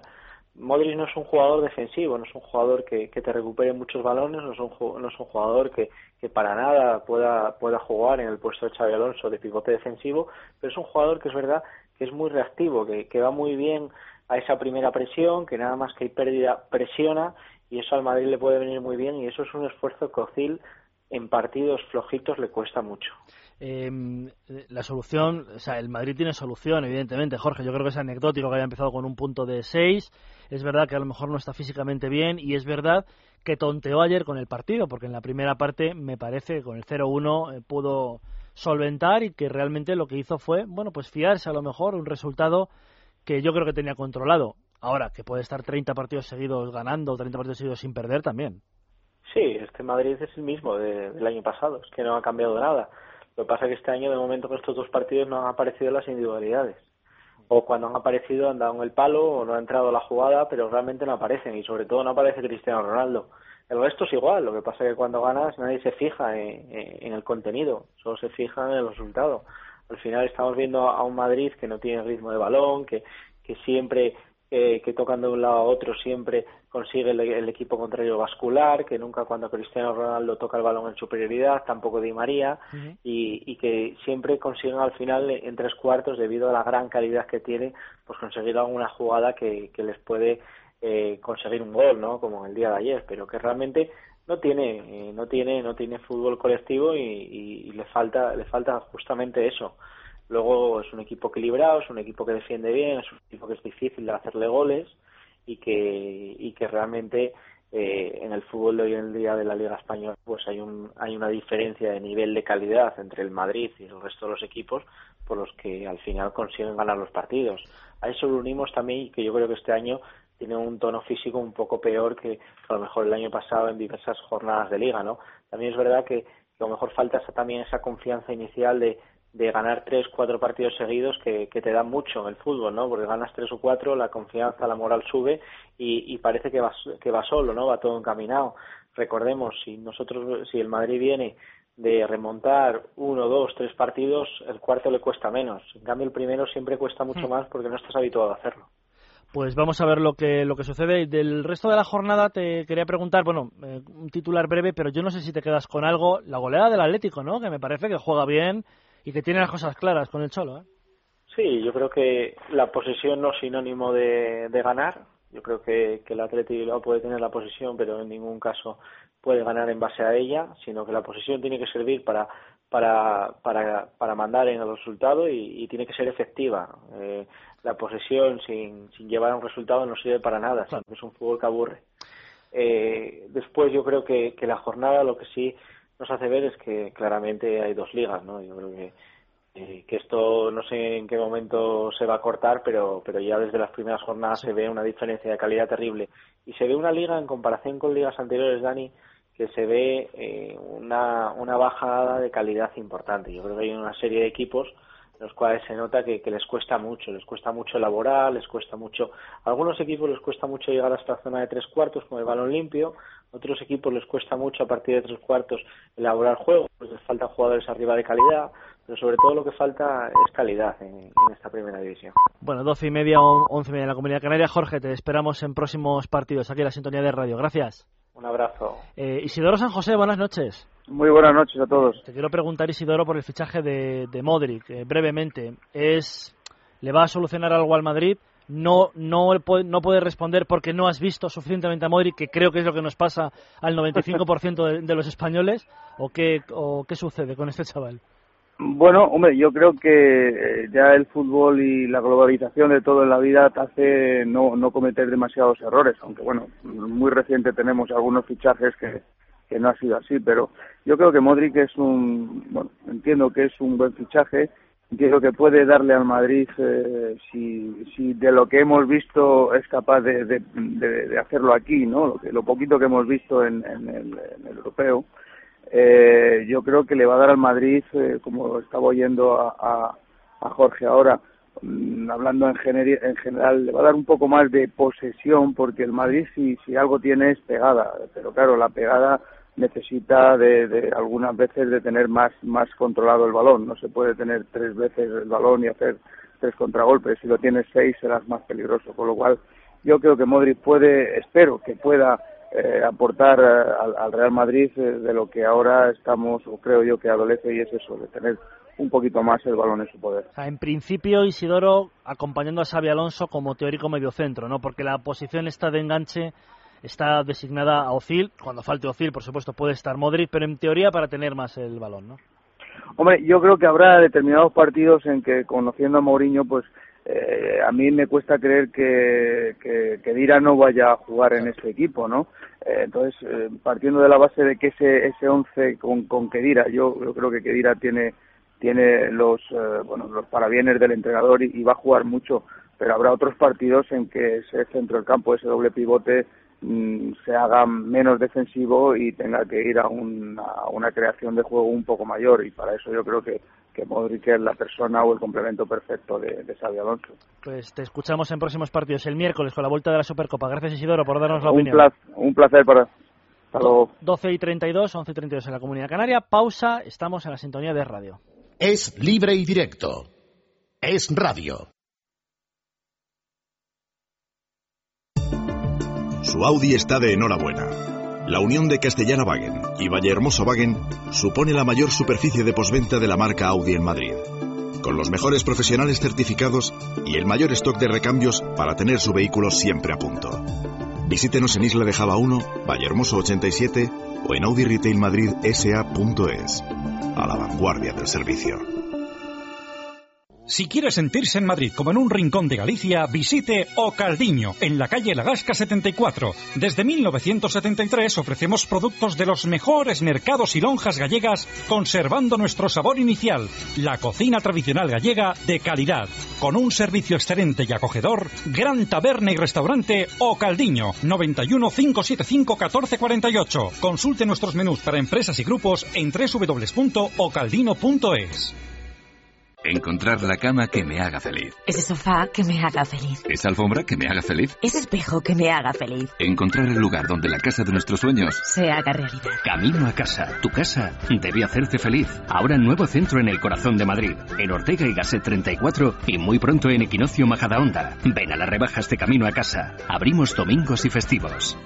Modric no es un jugador defensivo, no es un jugador que, que te recupere muchos balones, no es un, no es un jugador que, para nada pueda, pueda jugar en el puesto de Xavi Alonso de pivote defensivo, pero es un jugador que es verdad que es muy reactivo, que, que va muy bien a esa primera presión, que nada más que hay pérdida presiona y eso al Madrid le puede venir muy bien y eso es un esfuerzo que Ozil en partidos flojitos le cuesta mucho. Eh, la solución, o sea, el Madrid tiene solución, evidentemente, Jorge. Yo creo que es anecdótico que haya empezado con un punto de 6. Es verdad que a lo mejor no está físicamente bien y es verdad que tonteó ayer con el partido, porque en la primera parte me parece con el 0-1 eh, pudo solventar y que realmente lo que hizo fue, bueno, pues fiarse a lo mejor un resultado que yo creo que tenía controlado. Ahora, que puede estar 30 partidos seguidos ganando, 30 partidos seguidos sin perder también. Sí, este Madrid es el mismo del año pasado, es que no ha cambiado nada. Lo que pasa es que este año, de momento, con estos dos partidos no han aparecido las individualidades. O cuando han aparecido han dado en el palo o no ha entrado la jugada, pero realmente no aparecen. Y sobre todo no aparece Cristiano Ronaldo. El resto es igual. Lo que pasa es que cuando ganas nadie se fija en, en el contenido, solo se fija en el resultado. Al final estamos viendo a un Madrid que no tiene ritmo de balón, que, que siempre eh, que tocan de un lado a otro siempre consigue el, equipo contrario vascular, que nunca cuando Cristiano Ronaldo toca el balón en superioridad, tampoco Di María, y, y, que siempre consiguen al final en tres cuartos, debido a la gran calidad que tiene, pues conseguir alguna jugada que, que les puede eh, conseguir un gol, ¿no? Como el día de ayer, pero que realmente no tiene, eh, no tiene, no tiene fútbol colectivo y, y, y le falta, le falta justamente eso. Luego es un equipo equilibrado, es un equipo que defiende bien, es un equipo que es difícil de hacerle goles y que, y que realmente eh, en el fútbol de hoy en día de la Liga Española pues hay, un, hay una diferencia de nivel de calidad entre el Madrid y el resto de los equipos por los que al final consiguen ganar los partidos. A eso lo unimos también que yo creo que este año tiene un tono físico un poco peor que, a lo mejor el año pasado en diversas jornadas de liga, ¿no? También es verdad que, a lo mejor falta esa, también esa confianza inicial de, de ganar tres, cuatro partidos seguidos que, que, te dan mucho en el fútbol, ¿no? Porque ganas tres o cuatro, la confianza, la moral sube y, y parece que va, que va solo, ¿no? Va todo encaminado. Recordemos, si nosotros, si el Madrid viene de remontar uno, dos, tres partidos, el cuarto le cuesta menos. En cambio, el primero siempre cuesta mucho hmm. más porque no estás habituado a hacerlo. Pues vamos a ver lo que, lo que sucede. Del resto de la jornada te quería preguntar, bueno, eh, un titular breve, pero yo no sé si te quedas con algo. La goleada del Atlético, ¿no? Que me parece que juega bien, y que tiene las cosas claras con el Cholo. ¿eh? Sí, yo creo que la posesión no es sinónimo de, de ganar. Yo creo que, que el Atlético puede tener la posesión, pero en ningún caso puede ganar en base a ella, sino que la posesión tiene que servir para para, para, para mandar en el resultado y, y tiene que ser efectiva. Eh, la posesión sin, sin llevar a un resultado no sirve para nada, es un fútbol que aburre. Eh, después yo creo que, que la jornada lo que sí nos hace ver es que claramente hay dos ligas, ¿no? Yo creo que, eh, que esto no sé en qué momento se va a cortar, pero, pero ya desde las primeras jornadas se ve una diferencia de calidad terrible. Y se ve una liga en comparación con ligas anteriores, Dani, que se ve eh, una, una bajada de calidad importante. Yo creo que hay una serie de equipos los cuales se nota que, que, les cuesta mucho, les cuesta mucho elaborar, les cuesta mucho, a algunos equipos les cuesta mucho llegar a esta zona de tres cuartos con el balón limpio, otros equipos les cuesta mucho a partir de tres cuartos elaborar juegos, pues les faltan jugadores arriba de calidad, pero sobre todo lo que falta es calidad en, esta primera división. Bueno, doce y media o once y media en la Comunidad Canaria. Jorge, te esperamos en próximos partidos aquí en la sintonía de radio. Gracias. Un abrazo. Eh, Isidoro San José, buenas noches. Muy buenas noches a todos. Te quiero preguntar, Isidoro, por el fichaje de, de Modric, eh, brevemente. ¿Es, ¿Le va a solucionar algo al Madrid? No, no, no puedes responder porque no has visto suficientemente a Modric, que creo que es lo que nos pasa al 95% de, de los españoles. ¿O qué, ¿O qué sucede con este chaval? Bueno, hombre, yo creo que eh, ya el fútbol y la globalización de todo en la vida te hace no, no cometer demasiados errores, aunque bueno, muy reciente tenemos algunos fichajes que, que no ha sido así, pero yo creo que Modric es un, bueno, entiendo que es un buen fichaje, entiendo que puede darle al Madrid, eh, si, de lo que hemos visto es capaz de, de, de, hacerlo aquí, ¿no? Lo, que, lo poquito que hemos visto en, en, el, europeo, eh, yo creo que le va a dar al Madrid, eh, como estaba oyendo a, a, Jorge ahora, mm, hablando en, en general, le va a dar un poco más de posesión, porque el Madrid si, si algo tiene es pegada, pero claro, la pegada necesita de, de, algunas veces de tener más, más controlado el balón, no se puede tener tres veces el balón y hacer tres contragolpes, si lo tienes seis serás más peligroso, con lo cual yo creo que Modric puede, espero que pueda eh, aportar eh, al, Real Madrid eh, de lo que ahora estamos, o creo yo que adolece, y es eso, de tener un poquito más el balón en su poder. en principio, Isidoro acompañando a Xavi Alonso como teórico mediocentro, ¿no? Porque la posición está de enganche está designada a Ozil. Cuando falte Ozil, por supuesto, puede estar Modric, pero en teoría para tener más el balón, ¿no? Hombre, yo creo que habrá determinados partidos en que, conociendo a Mourinho, pues eh, a mí me cuesta creer que, que, Dira no vaya a jugar en este equipo, ¿no? Eh, entonces, eh, partiendo de la base de que ese ese once con, con Kedira, yo, yo creo que Kedira tiene tiene los bueno los parabienes del entrenador y, va a jugar mucho, pero habrá otros partidos en que ese centro del campo, ese doble pivote se haga menos defensivo y tenga que ir a una, a una creación de juego un poco mayor y para eso yo creo que que Modric es la persona o el complemento perfecto de, de Xavi Alonso. Pues te escuchamos en próximos partidos el miércoles con la vuelta de la Supercopa. Gracias Isidoro por darnos la un opinión. un placer para... Hasta luego. 12 y 32, 11 y 32 en la Comunidad Canaria. Pausa, estamos en la sintonía de radio. Es libre y directo. Es radio. Su Audi está de enhorabuena la unión de Castellana Wagen y Vallehermoso Wagen supone la mayor superficie de posventa de la marca Audi en Madrid, con los mejores profesionales certificados y el mayor stock de recambios para tener su vehículo siempre a punto. Visítenos en Isla de Java 1, Vallehermoso 87 o en Audi Retail Madrid SA.es. A la vanguardia del servicio. Si quiere sentirse en Madrid como en un rincón de Galicia, visite O Caldiño, en la calle Lagasca 74. Desde 1973 ofrecemos productos de los mejores mercados y lonjas gallegas, conservando nuestro sabor inicial, la cocina tradicional gallega de calidad, con un servicio excelente y acogedor, gran taberna y restaurante O Caldiño, 91 575 1448. Consulte nuestros menús para empresas y grupos en www.ocaldino.es. Encontrar la cama que me haga feliz. Ese sofá que me haga feliz. Esa alfombra que me haga feliz. Ese espejo que me haga feliz. Encontrar el lugar donde la casa de nuestros sueños se haga realidad. Camino a casa. Tu casa debe hacerte feliz. Ahora nuevo centro en el corazón de Madrid. En Ortega y Gasset 34 y muy pronto en Equinoccio Majadahonda. Ven a las rebajas de Camino a casa. Abrimos domingos y festivos.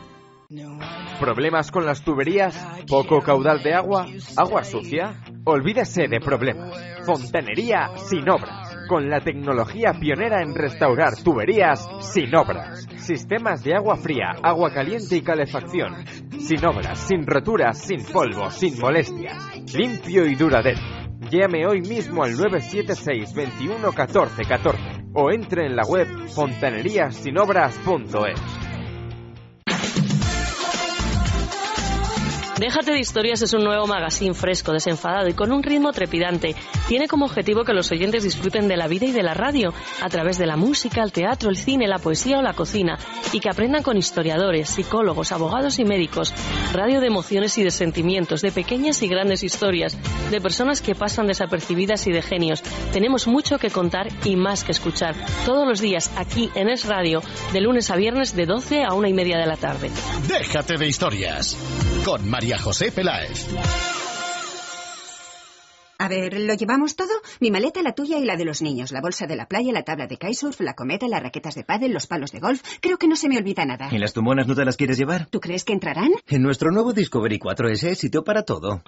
¿Problemas con las tuberías? ¿Poco caudal de agua? ¿Agua sucia? Olvídese de problemas. Fontanería sin obras. Con la tecnología pionera en restaurar tuberías sin obras. Sistemas de agua fría, agua caliente y calefacción. Sin obras, sin roturas, sin polvo, sin molestias. Limpio y duradero. Llame hoy mismo al 976 21 14 14 o entre en la web fontaneríasinobras.es. Déjate de historias es un nuevo magazine fresco, desenfadado y con un ritmo trepidante. Tiene como objetivo que los oyentes disfruten de la vida y de la radio a través de la música, el teatro, el cine, la poesía o la cocina y que aprendan con historiadores, psicólogos, abogados y médicos. Radio de emociones y de sentimientos, de pequeñas y grandes historias, de personas que pasan desapercibidas y de genios. Tenemos mucho que contar y más que escuchar. Todos los días aquí en Es Radio, de lunes a viernes de 12 a una y media de la tarde. Déjate de historias con María José Peláez. A ver, ¿lo llevamos todo? Mi maleta, la tuya y la de los niños, la bolsa de la playa, la tabla de kitesurf, la cometa, las raquetas de pádel, los palos de golf. Creo que no se me olvida nada. ¿Y las tumbonas no te las quieres llevar? ¿Tú crees que entrarán? En nuestro nuevo Discovery 4S hay sitio para todo.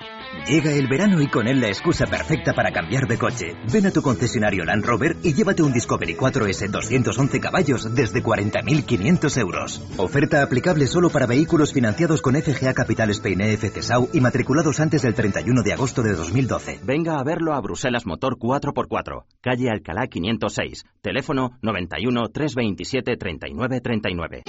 Llega el verano y con él la excusa perfecta para cambiar de coche. Ven a tu concesionario Land Rover y llévate un Discovery 4S 211 caballos desde 40.500 euros. Oferta aplicable solo para vehículos financiados con FGA Capital Spain EFC SAU y matriculados antes del 31 de agosto de 2012. Venga a verlo a Bruselas Motor 4x4, calle Alcalá 506, teléfono 91 327 39 39.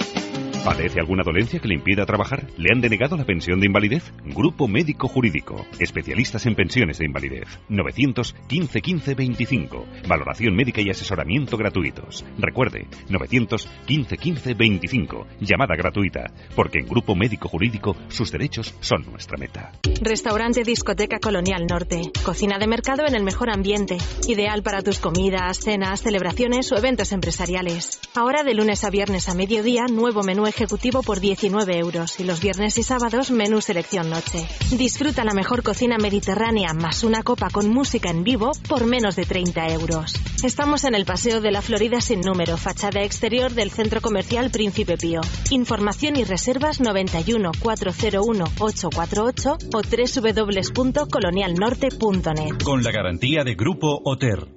¿Padece alguna dolencia que le impida trabajar? ¿Le han denegado la pensión de invalidez? Grupo Médico Jurídico. Especialistas en pensiones de invalidez. 915 15 25. Valoración médica y asesoramiento gratuitos. Recuerde, 915 15 25. Llamada gratuita. Porque en Grupo Médico Jurídico sus derechos son nuestra meta. Restaurante Discoteca Colonial Norte. Cocina de mercado en el mejor ambiente. Ideal para tus comidas, cenas, celebraciones o eventos empresariales. Ahora de lunes a viernes a mediodía, nuevo menú ejecutivo por 19 euros y los viernes y sábados menú selección noche. Disfruta la mejor cocina mediterránea más una copa con música en vivo por menos de 30 euros. Estamos en el Paseo de la Florida sin número, fachada exterior del Centro Comercial Príncipe Pío. Información y reservas 91 401 848 o www.colonialnorte.net. Con la garantía de Grupo Oter.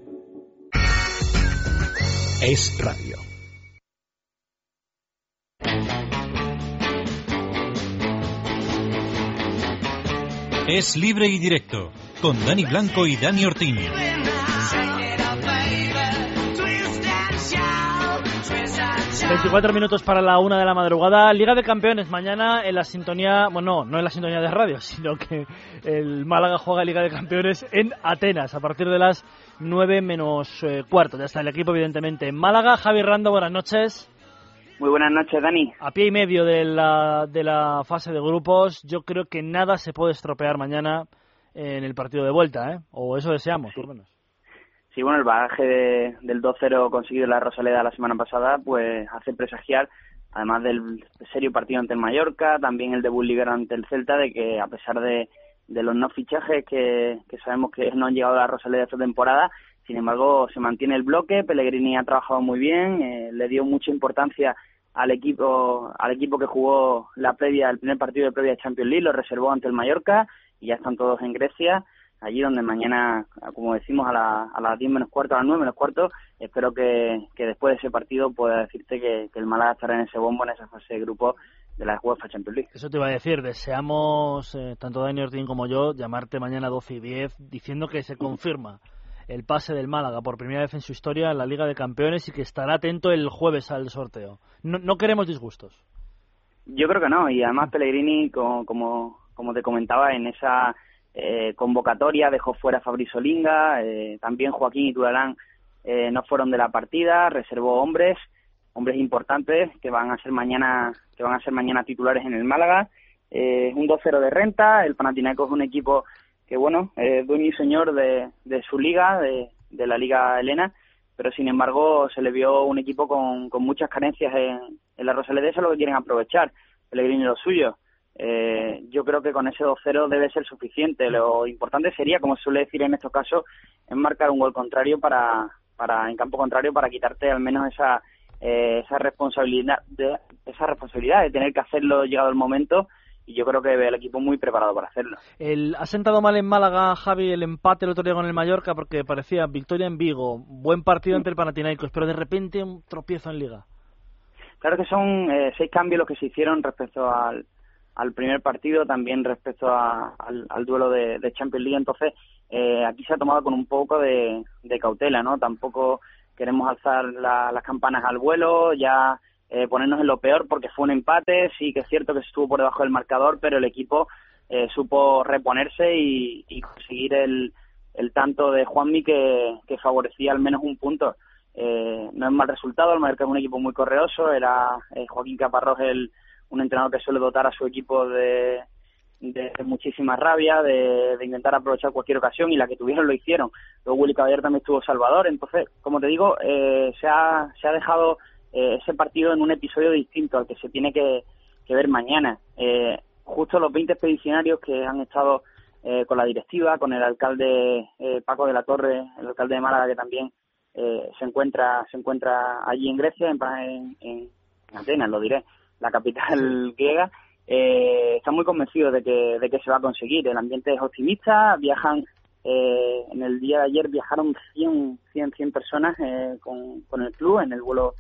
Es Radio. Es libre y directo, con Dani Blanco y Dani Ortín. 24 minutos para la una de la madrugada. Liga de Campeones. Mañana en la sintonía. Bueno, no en la sintonía de radio, sino que el Málaga juega Liga de Campeones en Atenas a partir de las 9 menos eh, cuarto. Ya está el equipo, evidentemente, en Málaga. Javi Rando, buenas noches. Muy buenas noches, Dani. A pie y medio de la, de la fase de grupos, yo creo que nada se puede estropear mañana en el partido de vuelta, ¿eh? O eso deseamos, por lo menos. Sí, bueno, el bagaje de, del 2-0 conseguido en la Rosaleda la semana pasada, pues hace presagiar, además del serio partido ante el Mallorca, también el debut liga ante el Celta, de que a pesar de, de los no fichajes que, que sabemos que no han llegado a la Rosaleda esta temporada, sin embargo, se mantiene el bloque, Pellegrini ha trabajado muy bien, eh, le dio mucha importancia al equipo al equipo que jugó la previa el primer partido de previa de Champions League, lo reservó ante el Mallorca y ya están todos en Grecia, allí donde mañana, como decimos, a, la, a las 10 menos cuarto, a las 9 menos cuarto, espero que, después de ese partido pueda decirte que, el Málaga estará en ese bombo, en esa fase de grupo de la UEFA Champions League. Eso te iba a decir, deseamos, eh, tanto Dani Ortín como yo, llamarte mañana 12 y 10 diciendo que se confirma el pase del Málaga por primera vez en su historia en la Liga de Campeones y que estará atento el jueves al sorteo. No, no queremos disgustos. Yo creo que no, y además Pellegrini, como, como, te comentaba, en esa eh, convocatoria dejó fuera a Fabrizio Linga, eh, también Joaquín y Turalán eh, no fueron de la partida, reservó hombres, hombres importantes que van a ser mañana, que van a ser mañana titulares en el Málaga. Eh, un 2-0 de renta, el Panathinaikos es un equipo que bueno, es dueño y señor de, de su liga, de, de, la Liga Elena, pero sin embargo se le vio un equipo con, con muchas carencias en, en la es lo que quieren aprovechar, Pellegrini lo suyo. Eh, yo creo que con ese 2-0 debe ser suficiente. Lo importante sería, como suele decir en estos casos, es marcar un gol contrario para, para en campo contrario para quitarte al menos esa eh, esa responsabilidad de, esa responsabilidad de tener que hacerlo llegado el momento y yo creo que ve al equipo muy preparado para hacerlo. El, ha sentado mal en Málaga, Javi, el empate el otro día con el Mallorca porque parecía victoria en Vigo, buen partido ante el Panathinaikos, pero de repente un tropiezo en Liga. Claro que son eh, seis cambios los que se hicieron respecto al, al primer partido, también respecto a, al, al, duelo de, de, Champions League, entonces eh, aquí se ha tomado con un poco de, de cautela, ¿no? Tampoco queremos alzar la, las campanas al vuelo, ya eh, ponernos en lo peor porque fue un empate, sí que es cierto que estuvo por debajo del marcador, pero el equipo eh, supo reponerse y, conseguir el, el tanto de Juanmi que, favorecía al menos un punto. Eh, no es mal resultado, el Mallorca es un equipo muy correoso, era eh, Joaquín Caparrós el, un entrenador que suele dotar a su equipo de, de muchísima rabia, de, intentar aprovechar cualquier ocasión y la que tuvieron lo hicieron. Luego Willy Caballero también estuvo Salvador, entonces, como te digo, eh, se, ha, se ha dejado eh, ese partido en un episodio distinto al que se tiene que, ver mañana. Eh, justo los 20 expedicionarios que han estado con la directiva, con el alcalde Paco de la Torre, el alcalde de Málaga que también se encuentra se encuentra allí en Grecia, en, en Atenas, lo diré, la capital griega, eh, están muy convencidos de que, de que se va a conseguir. El ambiente es optimista, viajan, eh, en el día de ayer viajaron 100, 100, 100 personas eh, con, con el club en el vuelo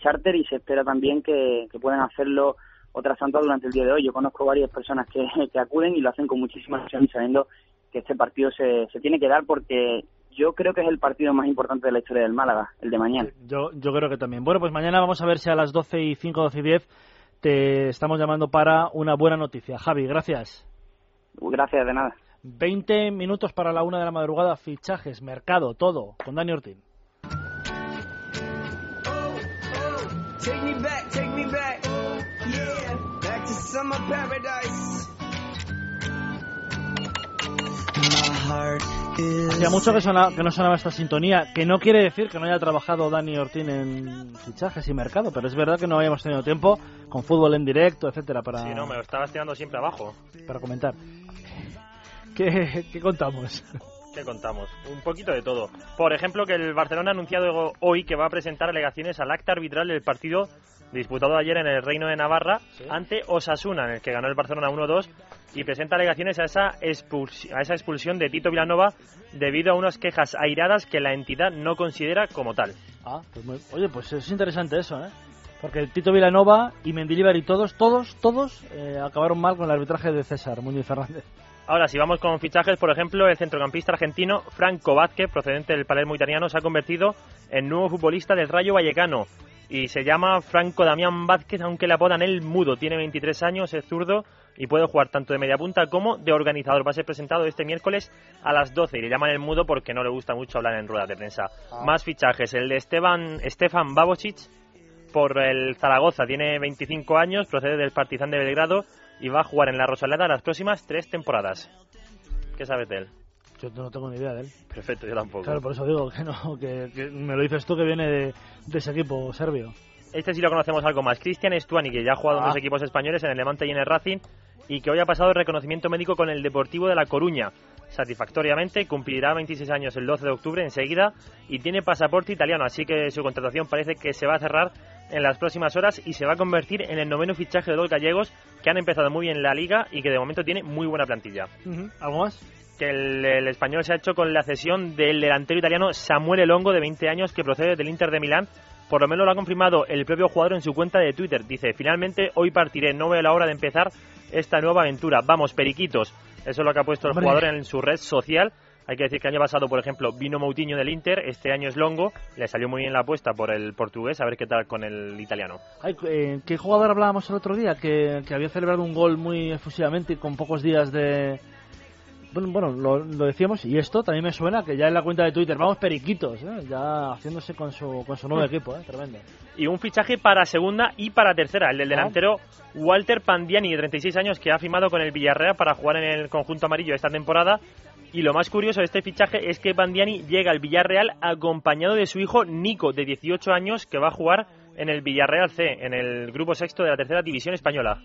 charter y se espera también que, que puedan hacerlo otras tantas durante el día de hoy. Yo conozco varias personas que, que acuden y lo hacen con muchísima ilusión sabiendo que este partido se, se tiene que dar porque yo creo que es el partido más importante de la historia del Málaga, el de mañana. Yo, yo creo que también. Bueno, pues mañana vamos a ver si a las 12 y 5, 12 y 10 te estamos llamando para una buena noticia. Javi, gracias. Gracias, de nada. 20 minutos para la una de la madrugada, fichajes, mercado, todo, con Dani Ortín. Hacía mucho que, que no sonaba esta sintonía, que no quiere decir que no haya trabajado Dani Ortín en fichajes y mercado, pero es verdad que no habíamos tenido tiempo con fútbol en directo, etcétera, para... Sí, no, me lo estabas tirando siempre abajo. Para comentar. ¿Qué, qué contamos? ¿Qué contamos? Un poquito de todo. Por ejemplo, que el Barcelona ha anunciado hoy que va a presentar alegaciones al acta arbitral del partido disputado ayer en el Reino de Navarra ante Osasuna, en el que ganó el Barcelona 1-2, y presenta alegaciones a esa, a esa expulsión de Tito Vilanova debido a unas quejas airadas que la entidad no considera como tal. Ah, pues oye, pues es interesante eso, ¿eh? Porque Tito Vilanova y Mendilibar y todos, todos, todos eh, acabaron mal con el arbitraje de César Muñoz Fernández. Ahora, si vamos con fichajes, por ejemplo, el centrocampista argentino Franco Vázquez, procedente del Palermo italiano, se ha convertido en nuevo futbolista del Rayo Vallecano y se llama Franco Damián Vázquez, aunque le apodan el mudo. Tiene 23 años, es zurdo y puede jugar tanto de media punta como de organizador. Va a ser presentado este miércoles a las 12 y le llaman el mudo porque no le gusta mucho hablar en ruedas de prensa. Ah. Más fichajes, el de Esteban, Stefan Babocic por el Zaragoza, tiene 25 años, procede del Partizan de Belgrado y va a jugar en la Rosaleda las próximas tres temporadas. ¿Qué sabes de él? Yo no tengo ni idea de él. Perfecto, yo tampoco. Claro, por eso digo que no, que, me lo dices tú que viene de, ese equipo serbio. Este sí lo conocemos algo más. Cristian Stuani, que ya ha jugado en dos ah. equipos españoles, en el Levante y en el Racing, y que hoy ha pasado el reconocimiento médico con el Deportivo de La Coruña. Satisfactoriamente, cumplirá 26 años el 12 de octubre enseguida y tiene pasaporte italiano, así que su contratación parece que se va a cerrar en las próximas horas y se va a convertir en el noveno fichaje de los gallegos que han empezado muy bien la liga y que de momento tiene muy buena plantilla. ¿Algo más? que el, español se ha hecho con la cesión del delantero italiano Samuel Elongo, de 20 años, que procede del Inter de Milán. Por lo menos lo ha confirmado el propio jugador en su cuenta de Twitter. Dice, finalmente hoy partiré, no veo la hora de empezar esta nueva aventura. Vamos, periquitos. Eso es lo que ha puesto el jugador en su red social. Hay que decir que el año pasado, por ejemplo, vino Moutinho del Inter, este año es Longo, le salió muy bien la apuesta por el portugués, a ver qué tal con el italiano. Eh, ¿Qué jugador hablábamos el otro día que había celebrado un gol muy efusivamente y con pocos días de, bueno, bueno lo, decíamos, y esto también me suena que ya en la cuenta de Twitter, vamos periquitos, ¿eh? ya haciéndose con su, con su nuevo equipo, ¿eh? tremendo. Y un fichaje para segunda y para tercera, el del delantero Walter Pandiani, de 36 años, que ha firmado con el Villarreal para jugar en el conjunto amarillo esta temporada. Y lo más curioso de este fichaje es que Pandiani llega al Villarreal acompañado de su hijo Nico, de 18 años, que va a jugar en el Villarreal C, en el grupo sexto de la tercera división española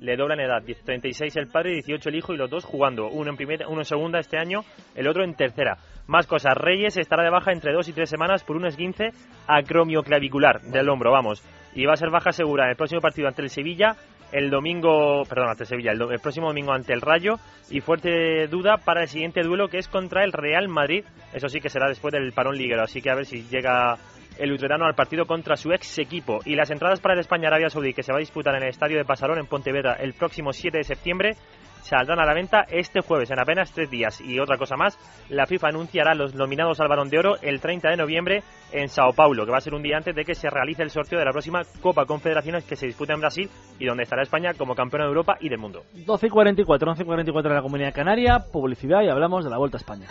le doblan edad. 36 el padre y 18 el hijo y los dos jugando. Uno en, primera, uno en segunda este año, el otro en tercera. Más cosas. Reyes estará de baja entre dos y tres semanas por un esguince acromioclavicular del hombro, vamos. Y va a ser baja segura en el próximo partido ante el Sevilla, el domingo, perdón, ante Sevilla, el, el próximo domingo ante el Rayo y fuerte duda para el siguiente duelo que es contra el Real Madrid. Eso sí que será después del parón liguero, así que a ver si llega el luterano al partido contra su ex equipo. Y las entradas para el España-Arabia Saudí, que se va a disputar en el estadio de Pasarón en Pontevedra el próximo 7 de septiembre, saldrán a la venta este jueves, en apenas tres días. Y otra cosa más, la FIFA anunciará los nominados al Balón de Oro el 30 de noviembre en Sao Paulo, que va a ser un día antes de que se realice el sorteo de la próxima Copa Confederaciones que se disputa en Brasil y donde estará España como campeona de Europa y del mundo. 12 y 44, 11 y 44 en la Comunidad Canaria, publicidad y hablamos de la Vuelta a España.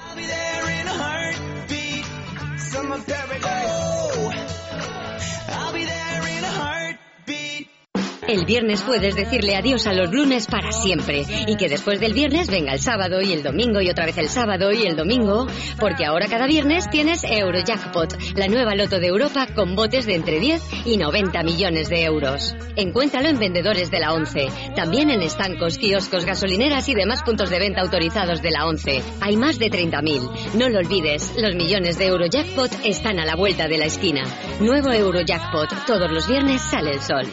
El viernes puedes decirle adiós a los lunes para siempre y que después del viernes venga el sábado y el domingo y otra vez el sábado y el domingo, porque ahora cada viernes tienes Eurojackpot, la nueva loto de Europa con botes de entre 10 y 90 millones de euros. Encuéntralo en vendedores de la 11, también en estancos, kioscos, gasolineras y demás puntos de venta autorizados de la 11. Hay más de 30.000. No lo olvides, los millones de Eurojackpot están a la vuelta de la esquina. Nuevo Eurojackpot, todos los viernes sale el sol.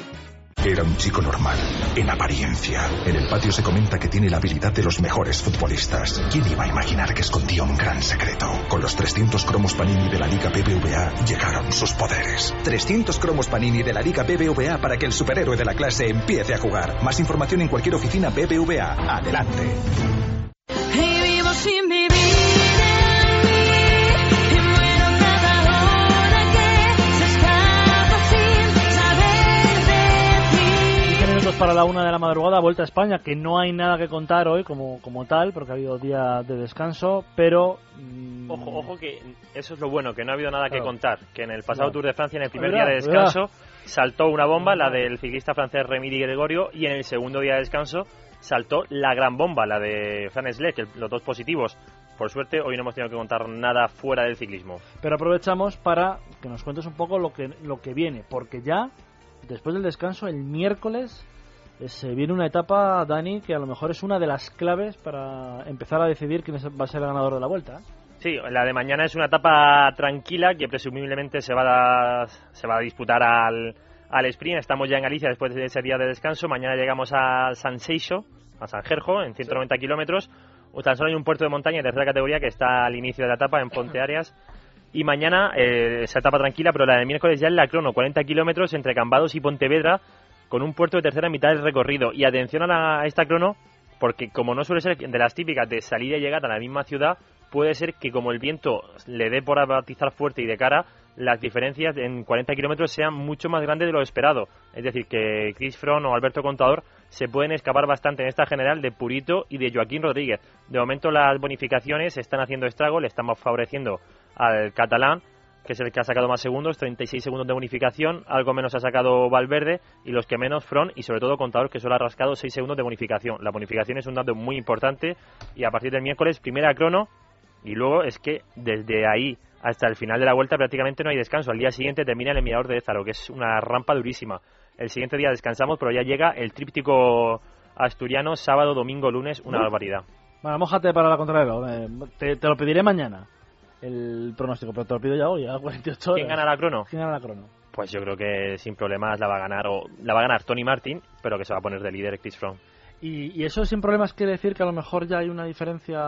Era un chico normal, en apariencia. En el patio se comenta que tiene la habilidad de los mejores futbolistas. ¿Quién iba a imaginar que escondía un gran secreto? Con los 300 cromos Panini de la Liga BBVA llegaron sus poderes. 300 cromos Panini de la Liga BBVA para que el superhéroe de la clase empiece a jugar. Más información en cualquier oficina BBVA. Adelante. Para la una de la madrugada, vuelta a España, que no hay nada que contar hoy como, como tal, porque ha habido día de descanso, pero... Mm, ojo, ojo que eso es lo bueno, que no ha habido nada que contar, que en el pasado Tour de Francia, en el primer día de descanso, saltó una bomba, la del ciclista francés Remy Di Gregorio, y en el segundo día de descanso saltó la gran bomba, la de Fran que los dos positivos. Por suerte, hoy no hemos tenido que contar nada fuera del ciclismo. Pero aprovechamos para que nos cuentes un poco lo que, lo que viene, porque ya, después del descanso, el miércoles se viene una etapa, Dani, que a lo mejor es una de las claves para empezar a decidir quién va a ser el ganador de la vuelta. Sí, la de mañana es una etapa tranquila que presumiblemente se va a, se va a disputar al, al sprint. Estamos ya en Galicia después de ese día de descanso. Mañana llegamos a San Seixo, a San Jerjo, en 190 kilómetros. O tan solo hay un puerto de montaña de tercera categoría que está al inicio de la etapa en Ponte Arias. Y mañana eh, esa etapa tranquila, pero la de miércoles ya en la crono, 40 kilómetros entre Cambados y Pontevedra con un puerto de tercera mitad del recorrido. Y atención a, esta crono, porque como no suele ser de las típicas de salida y llegada a la misma ciudad, puede ser que como el viento le dé por abatizar fuerte y de cara, las diferencias en 40 kilómetros sean mucho más grandes de lo esperado. Es decir, que Chris Froome o Alberto Contador se pueden escapar bastante en esta general de Purito y de Joaquín Rodríguez. De momento las bonificaciones están haciendo estrago, le estamos favoreciendo al catalán que es el que ha sacado más segundos, 36 segundos de bonificación, algo menos ha sacado Valverde y los que menos Front y sobre todo Contador que solo ha rascado 6 segundos de bonificación. La bonificación es un dato muy importante y a partir del miércoles primera crono y luego es que desde ahí hasta el final de la vuelta prácticamente no hay descanso. Al día siguiente termina el mirador de Ézaro, que es una rampa durísima. El siguiente día descansamos, pero ya llega el tríptico asturiano sábado, domingo, lunes, una barbaridad. Bueno, mojate para la contraria, te, te lo pediré mañana el pronóstico, pero te lo pido ya hoy, a 48 horas. ¿Quién gana la crono? ¿Quién gana la crono? Pues yo creo que sin problemas la va a ganar o la va a ganar Tony Martin, pero que se va a poner de líder Chris Froome. Y, eso sin problemas quiere decir que a lo mejor ya hay una diferencia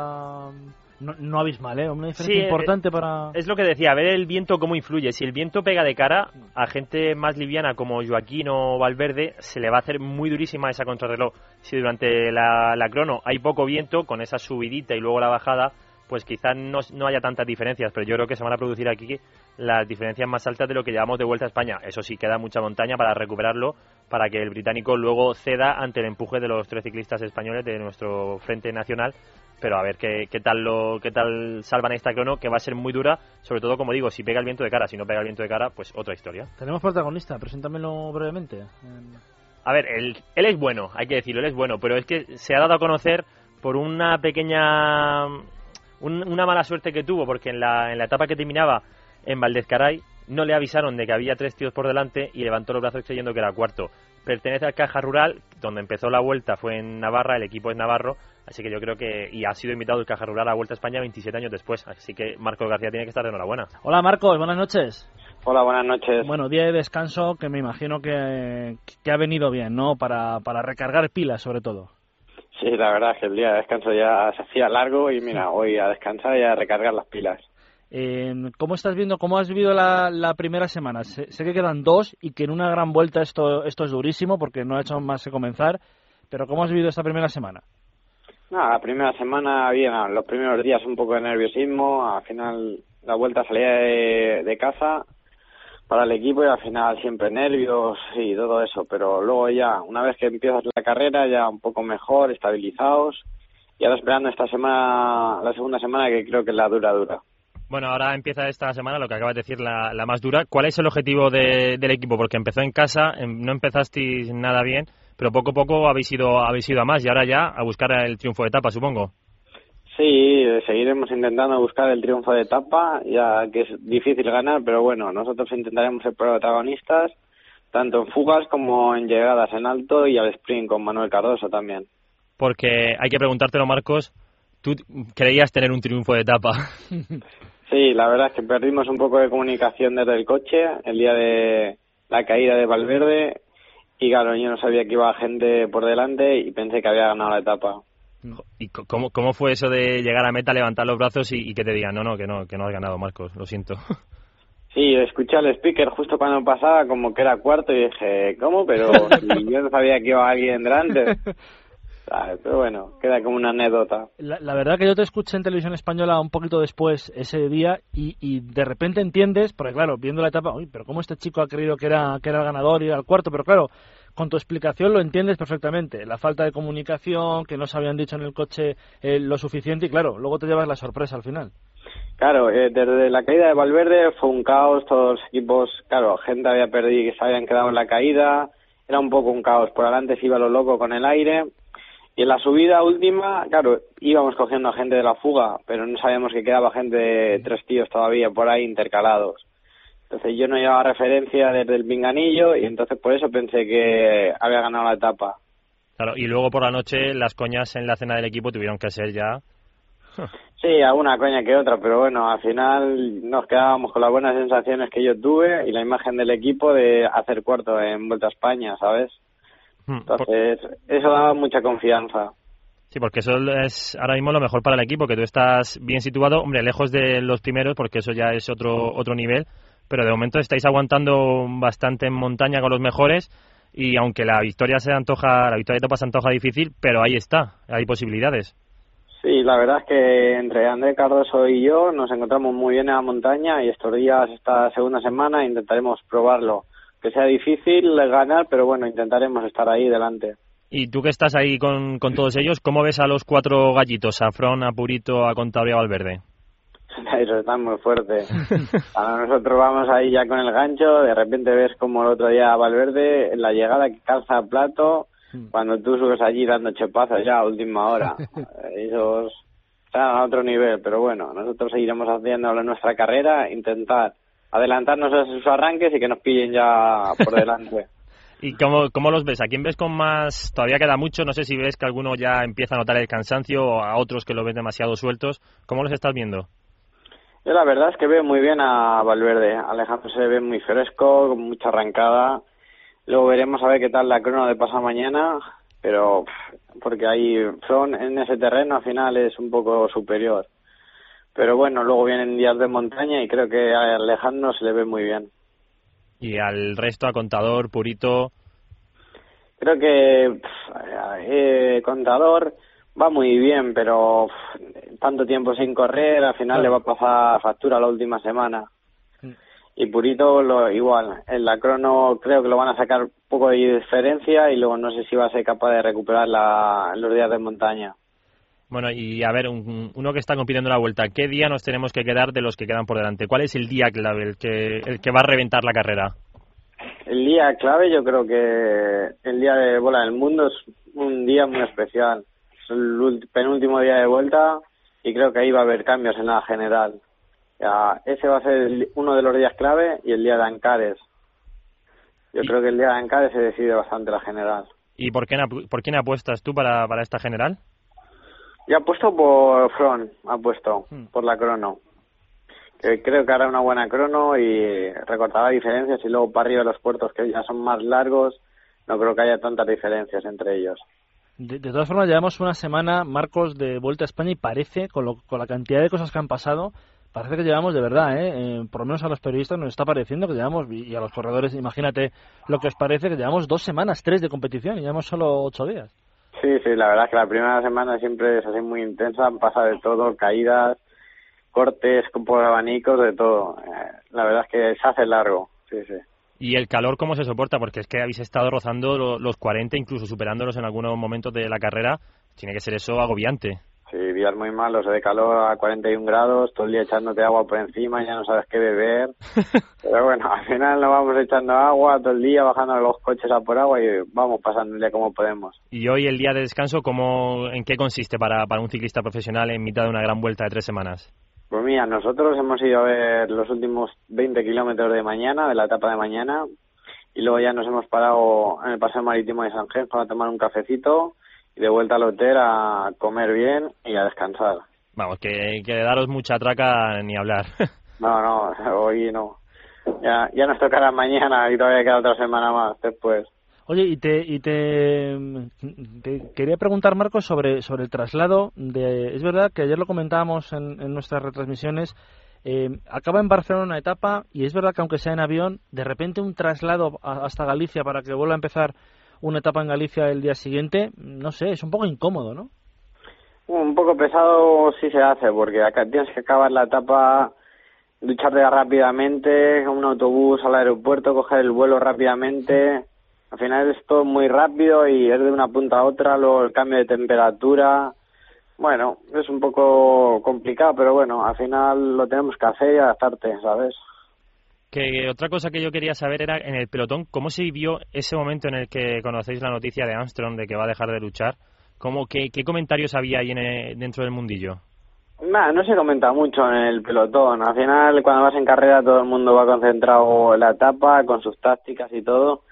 no, no abismal, ¿eh? Una diferencia importante para... Es lo que decía, a ver el viento cómo influye. Si el viento pega de cara, a gente más liviana como Joaquín o Valverde se le va a hacer muy durísima esa contrarreloj. Si durante la, la crono hay poco viento, con esa subidita y luego la bajada, pues quizás no, no, haya tantas diferencias, pero yo creo que se van a producir aquí las diferencias más altas de lo que llevamos de vuelta a España. Eso sí, queda mucha montaña para recuperarlo, para que el británico luego ceda ante el empuje de los tres ciclistas españoles de nuestro frente nacional. Pero a ver qué, qué tal lo qué tal salvan esta crono, que va a ser muy dura, sobre todo, como digo, si pega el viento de cara. Si no pega el viento de cara, pues otra historia. Tenemos protagonista, preséntamelo brevemente. A ver, él, él es bueno, hay que decirlo, él es bueno, pero es que se ha dado a conocer por una pequeña una mala suerte que tuvo, porque en la, en la etapa que terminaba en Valdezcaray no le avisaron de que había tres tíos por delante y levantó los brazos creyendo que era cuarto. Pertenece al Caja Rural, donde empezó la vuelta fue en Navarra, el equipo es navarro, así que yo creo que y ha sido invitado el Caja Rural a la Vuelta a España 27 años después, así que Marcos García tiene que estar de enhorabuena. Hola Marcos, buenas noches. Hola, buenas noches. Bueno, día de descanso que me imagino que, que ha venido bien, ¿no? Para, para recargar pilas sobre todo. Sí, la verdad es que el día de descanso ya se hacía largo y mira, hoy a descansar y a recargar las pilas. Eh, ¿Cómo estás viendo, cómo has vivido la, la primera semana? Sé, que quedan dos y que en una gran vuelta esto, esto es durísimo porque no ha hecho más que comenzar, pero ¿cómo has vivido esta primera semana? la primera semana, bien, los primeros días un poco de nerviosismo, al final la vuelta salía de, casa para el equipo y al final siempre nervios y todo eso, pero luego ya, una vez que empiezas la carrera, ya un poco mejor, estabilizados y ahora esperando esta semana, la segunda semana que creo que es la dura dura. Bueno, ahora empieza esta semana lo que acabas de decir, la, más dura. ¿Cuál es el objetivo del equipo? Porque empezó en casa, em, no empezasteis nada bien, pero poco a poco habéis ido, habéis ido a más y ahora ya a buscar el triunfo de etapa, supongo. Sí, seguiremos intentando buscar el triunfo de etapa, ya que es difícil ganar, pero bueno, nosotros intentaremos ser protagonistas, tanto en fugas como en llegadas en alto y al sprint con Manuel Cardoso también. Porque hay que preguntártelo, Marcos, ¿tú creías tener un triunfo de etapa? Sí, la verdad es que perdimos un poco de comunicación desde el coche el día de la caída de Valverde y claro, yo no sabía que iba gente por delante y pensé que había ganado la etapa. ¿Y cómo, cómo fue eso de llegar a meta, levantar los brazos y, que te digan, no, no, que no, que no has ganado, Marcos, lo siento? Sí, escuché al speaker justo cuando pasaba como que era cuarto y dije, ¿cómo? Pero yo no sabía que iba alguien delante. Pero bueno, queda como una anécdota. La, verdad que yo te escuché en televisión española un poquito después ese día y, y, de repente entiendes, porque claro, viendo la etapa, uy, pero cómo este chico ha creído que era, que era el ganador y era el cuarto, pero claro, con tu explicación lo entiendes perfectamente. La falta de comunicación, que no se habían dicho en el coche eh, lo suficiente y claro, luego te llevas la sorpresa al final. Claro, eh, desde la caída de Valverde fue un caos, todos los equipos, claro, gente había perdido que se habían quedado en la caída, era un poco un caos, por adelante se iba lo loco con el aire, y en la subida última, claro, íbamos cogiendo a gente de la fuga, pero no sabíamos que quedaba gente de tres tíos todavía por ahí intercalados. Entonces yo no llevaba referencia desde el pinganillo y entonces por eso pensé que había ganado la etapa. Claro, y luego por la noche las coñas en la cena del equipo tuvieron que ser ya... Sí, alguna coña que otra, pero bueno, al final nos quedábamos con las buenas sensaciones que yo tuve y la imagen del equipo de hacer cuarto en Vuelta a España, ¿sabes? Hmm, entonces, eso daba mucha confianza. Sí, porque eso es ahora mismo lo mejor para el equipo, que tú estás bien situado, hombre, lejos de los primeros, porque eso ya es otro, otro nivel, pero de momento estáis aguantando bastante en montaña con los mejores y aunque la victoria se antoja, la victoria de Topa se antoja difícil, pero ahí está, hay posibilidades. Sí, la verdad es que entre André Cardoso y yo nos encontramos muy bien en la montaña y estos días, esta segunda semana, intentaremos probarlo. Que sea difícil ganar, pero bueno, intentaremos estar ahí delante. Y tú que estás ahí con, con todos ellos, ¿cómo ves a los cuatro gallitos, a Fron, a Purito, a Contable y a Valverde? Eso está muy fuerte. Ahora nosotros vamos ahí ya con el gancho, de repente ves como el otro día Valverde en la llegada que calza plato, hmm. cuando tú subes allí dando chepazos ya a última hora. Esos están a otro nivel, pero bueno, nosotros seguiremos haciendo nuestra carrera, intentar adelantarnos a sus arranques y que nos pillen ya por delante. ¿Y cómo, cómo los ves? ¿A quién ves con más? Todavía queda mucho, no sé si ves que alguno ya empieza a notar el cansancio o a otros que lo ven demasiado sueltos. ¿Cómo los estás viendo? Yo la verdad es que veo muy bien a Valverde. Alejandro se ve muy fresco, con mucha arrancada. Luego veremos a ver qué tal la crono de pasado mañana, pero porque ahí en ese terreno al final es un poco superior. Pero bueno, luego vienen días de montaña y creo que a Alejandro se le ve muy bien. ¿Y al resto, a Contador, Purito? Creo que eh, Contador va muy bien, pero tanto tiempo sin correr, al final le va a pasar factura la última semana. Y Purito lo igual, en la crono creo que lo van a sacar un poco de diferencia y luego no sé si va a ser capaz de recuperar la, los días de montaña. Bueno, y a ver, uno que está compitiendo la vuelta, ¿qué día nos tenemos que quedar de los que quedan por delante? ¿Cuál es el día clave, el que, el que va a reventar la carrera? El día clave yo creo que el día de bola del mundo es un día muy especial el penúltimo día de vuelta y creo que ahí va a haber cambios en la general. Ya, ese va a ser uno de los días clave y el día de Ancares. Yo creo que el día de Ancares se decide bastante la general. ¿Y por, qué, por quién apuestas tú para, para esta general? Yo apuesto por Front, apuesto, hmm. por la crono. Que creo que hará una buena crono y recortará diferencias y luego para arriba los puertos que ya son más largos, no creo que haya tantas diferencias entre ellos. De, todas formas, llevamos una semana, Marcos, de vuelta a España y parece, con, con la cantidad de cosas que han pasado, parece que llevamos de verdad, ¿eh? ¿eh? por lo menos a los periodistas nos está pareciendo que llevamos, y a los corredores, imagínate lo que os parece, que llevamos dos semanas, tres de competición y llevamos solo ocho días. Sí, sí, la verdad es que la primera semana siempre es así muy intensa, pasa de todo, caídas, cortes, por abanicos, de todo. Eh, la verdad es que se hace largo, sí, sí. ¿Y el calor cómo se soporta? Porque es que habéis estado rozando los 40, incluso superándolos en algunos momentos de la carrera. Tiene que ser eso agobiante. Sí, días muy malos, de calor a 41 grados, todo el día echándote agua por encima, ya no sabes qué beber. Pero bueno, al final nos vamos echando agua todo el día, bajando los coches a por agua y vamos pasando el día como podemos. ¿Y hoy el día de descanso, cómo, en qué consiste para, para un ciclista profesional en mitad de una gran vuelta de tres semanas? Pues mira, nosotros hemos ido a ver los últimos 20 kilómetros de mañana, de la etapa de mañana, y luego ya nos hemos parado en el paseo marítimo de San Gen para tomar un cafecito y de vuelta al hotel a comer bien y a descansar. Vamos, que, que daros mucha traca ni hablar. no, no, hoy no. Ya, ya nos tocará mañana y todavía queda otra semana más después. Oye, y te, y te, quería preguntar, Marcos, sobre, sobre el traslado. De, es verdad que ayer lo comentábamos en, en nuestras retransmisiones. Eh, acaba en Barcelona una etapa y es verdad que aunque sea en avión, de repente un traslado hasta Galicia para que vuelva a empezar una etapa en Galicia el día siguiente, no sé, es un poco incómodo, ¿no? Un poco pesado sí se hace, porque acá tienes que acabar la etapa, ducharte rápidamente, un autobús al aeropuerto, coger el vuelo rápidamente. Al final es todo muy rápido y es de una punta a otra, luego el cambio de temperatura. Bueno, es un poco complicado, pero bueno, al final lo tenemos que hacer y adaptarte, ¿sabes? Que otra cosa que yo quería saber era en el pelotón, ¿cómo se vivió ese momento en el que conocéis la noticia de Armstrong de que va a dejar de luchar? ¿Cómo, qué, qué comentarios había ahí en dentro del mundillo? Nah, no se comenta mucho en el pelotón. Al final, cuando vas en carrera, todo el mundo va concentrado en la etapa, con sus tácticas y todo.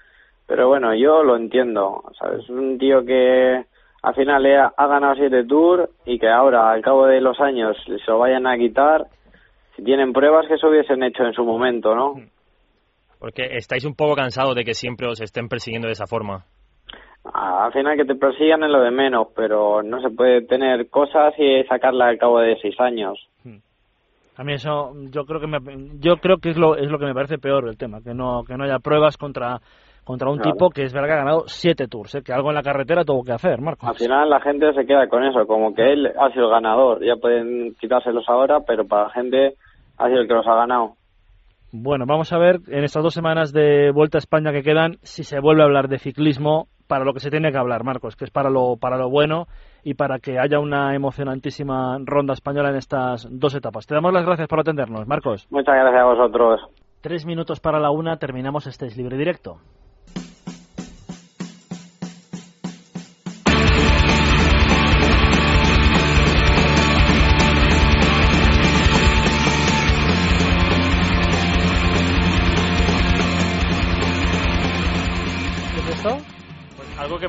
Pero bueno, yo lo entiendo. ¿sabes? Es un tío que al final ha ganado siete tours y que ahora, al cabo de los años, se lo vayan a quitar si tienen pruebas que eso hubiesen hecho en su momento, ¿no? Porque estáis un poco cansados de que siempre os estén persiguiendo de esa forma. Al final que te persigan es lo de menos, pero no se puede tener cosas y sacarla al cabo de seis años. A mí eso, yo creo que me, yo creo que es lo es lo que me parece peor el tema, que no que no haya pruebas contra contra un tipo que es verdad que ha ganado siete tours, ¿eh? que algo en la carretera tuvo que hacer, Marcos. Al final la gente se queda con eso, como que él ha sido el ganador. Ya pueden quitárselos ahora, pero para la gente ha sido el que los ha ganado. Bueno, vamos a ver en estas dos semanas de Vuelta a España que quedan si se vuelve a hablar de ciclismo para lo que se tiene que hablar, Marcos, que es para lo, para lo bueno y para que haya una emocionantísima ronda española en estas dos etapas. Te damos las gracias por atendernos, Marcos. Muchas gracias a vosotros. Tres minutos para la una, terminamos este es libre directo.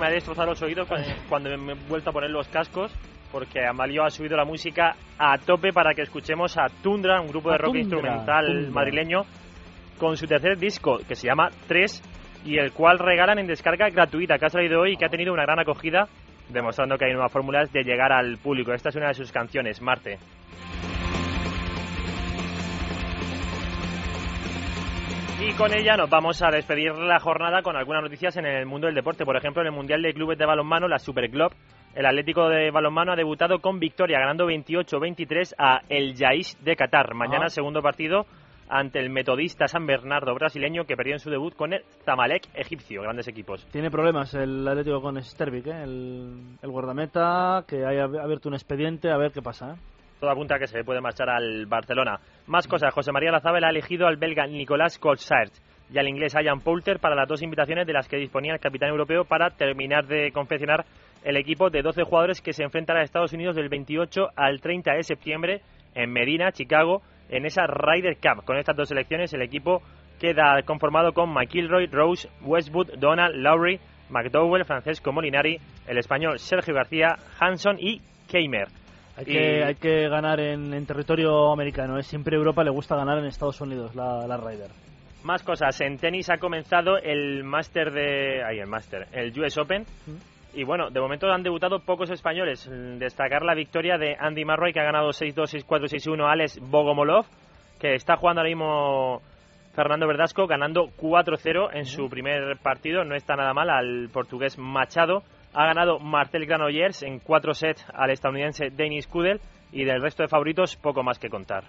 Me ha destrozado los oídos cuando me he vuelto a poner los cascos, porque Amalio ha subido la música a tope para que escuchemos a Tundra, un grupo de rock instrumental madrileño, con su tercer disco, que se llama 3, y el cual regalan en descarga gratuita, que ha salido hoy y que ha tenido una gran acogida, demostrando que hay nuevas fórmulas de llegar al público. Esta es una de sus canciones, Marte. Y con ella nos vamos a despedir la jornada con algunas noticias en el mundo del deporte. Por ejemplo, en el Mundial de Clubes de Balonmano, la Super Globe, el Atlético de Balonmano ha debutado con victoria, ganando 28-23 a El Jaish de Qatar. Mañana, ah. segundo partido ante el metodista San Bernardo brasileño que perdió en su debut con el Zamalek egipcio. Grandes equipos. Tiene problemas el Atlético con Stervik, ¿eh? el, guardameta, que haya abierto un expediente, a ver qué pasa. ¿eh? Todo apunta a que se puede marchar al Barcelona. Más cosas, José María Lazábal ha elegido al belga Nicolás Colsart y al inglés Ian Poulter para las dos invitaciones de las que disponía el capitán europeo para terminar de confeccionar el equipo de 12 jugadores que se enfrentará a Estados Unidos del 28 al 30 de septiembre en Medina, Chicago, en esa Ryder Cup. Con estas dos selecciones el equipo queda conformado con McIlroy, Rose, Westwood, Donald, Lowry, McDowell, Francesco Molinari, el español Sergio García, Hanson y Keimer. Hay, que, hay que ganar en, territorio americano. ¿eh? Siempre Europa le gusta ganar en Estados Unidos la, la Ryder. Más cosas. En tenis ha comenzado el Master de... Ahí, el Master. El US Open. Mm. Y bueno, de momento han debutado pocos españoles. Destacar la victoria de Andy Marroy, que ha ganado 6-2, 6-4, 6-1 Alex Bogomolov, que está jugando ahora mismo Fernando Verdasco, ganando 4-0 en su primer partido. No está nada mal al portugués Machado ha ganado Marcel Granollers en cuatro sets al estadounidense Denis Kudel y del resto de favoritos poco más que contar.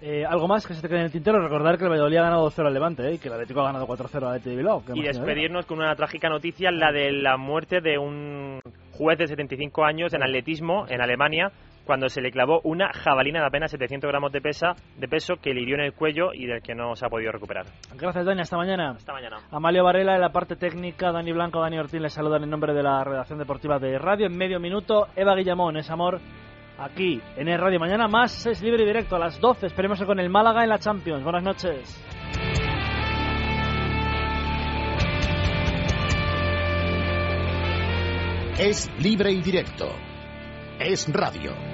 Eh, algo más que se te quede en el tintero, recordar que el Valladolid ha ganado 2-0 al Levante ¿eh? y que el Atlético ha ganado 4-0 al de Bilbao. Y despedirnos con una trágica noticia, la de la muerte de un juez de 75 años en atletismo en Alemania cuando se le clavó una jabalina de apenas 700 gramos de, pesa, de peso que le hirió en el cuello y del que no se ha podido recuperar. Gracias, Dani. Hasta mañana. Hasta mañana. Amalio Varela en la parte técnica, Dani Blanco, Dani Ortiz les saludan en nombre de la redacción deportiva de Radio. En medio minuto, Eva Guillamón, es amor, aquí en el Radio. Mañana más es libre y directo a las 12. Esperemos con el Málaga en la Champions. Buenas noches. Es libre y directo. Es radio.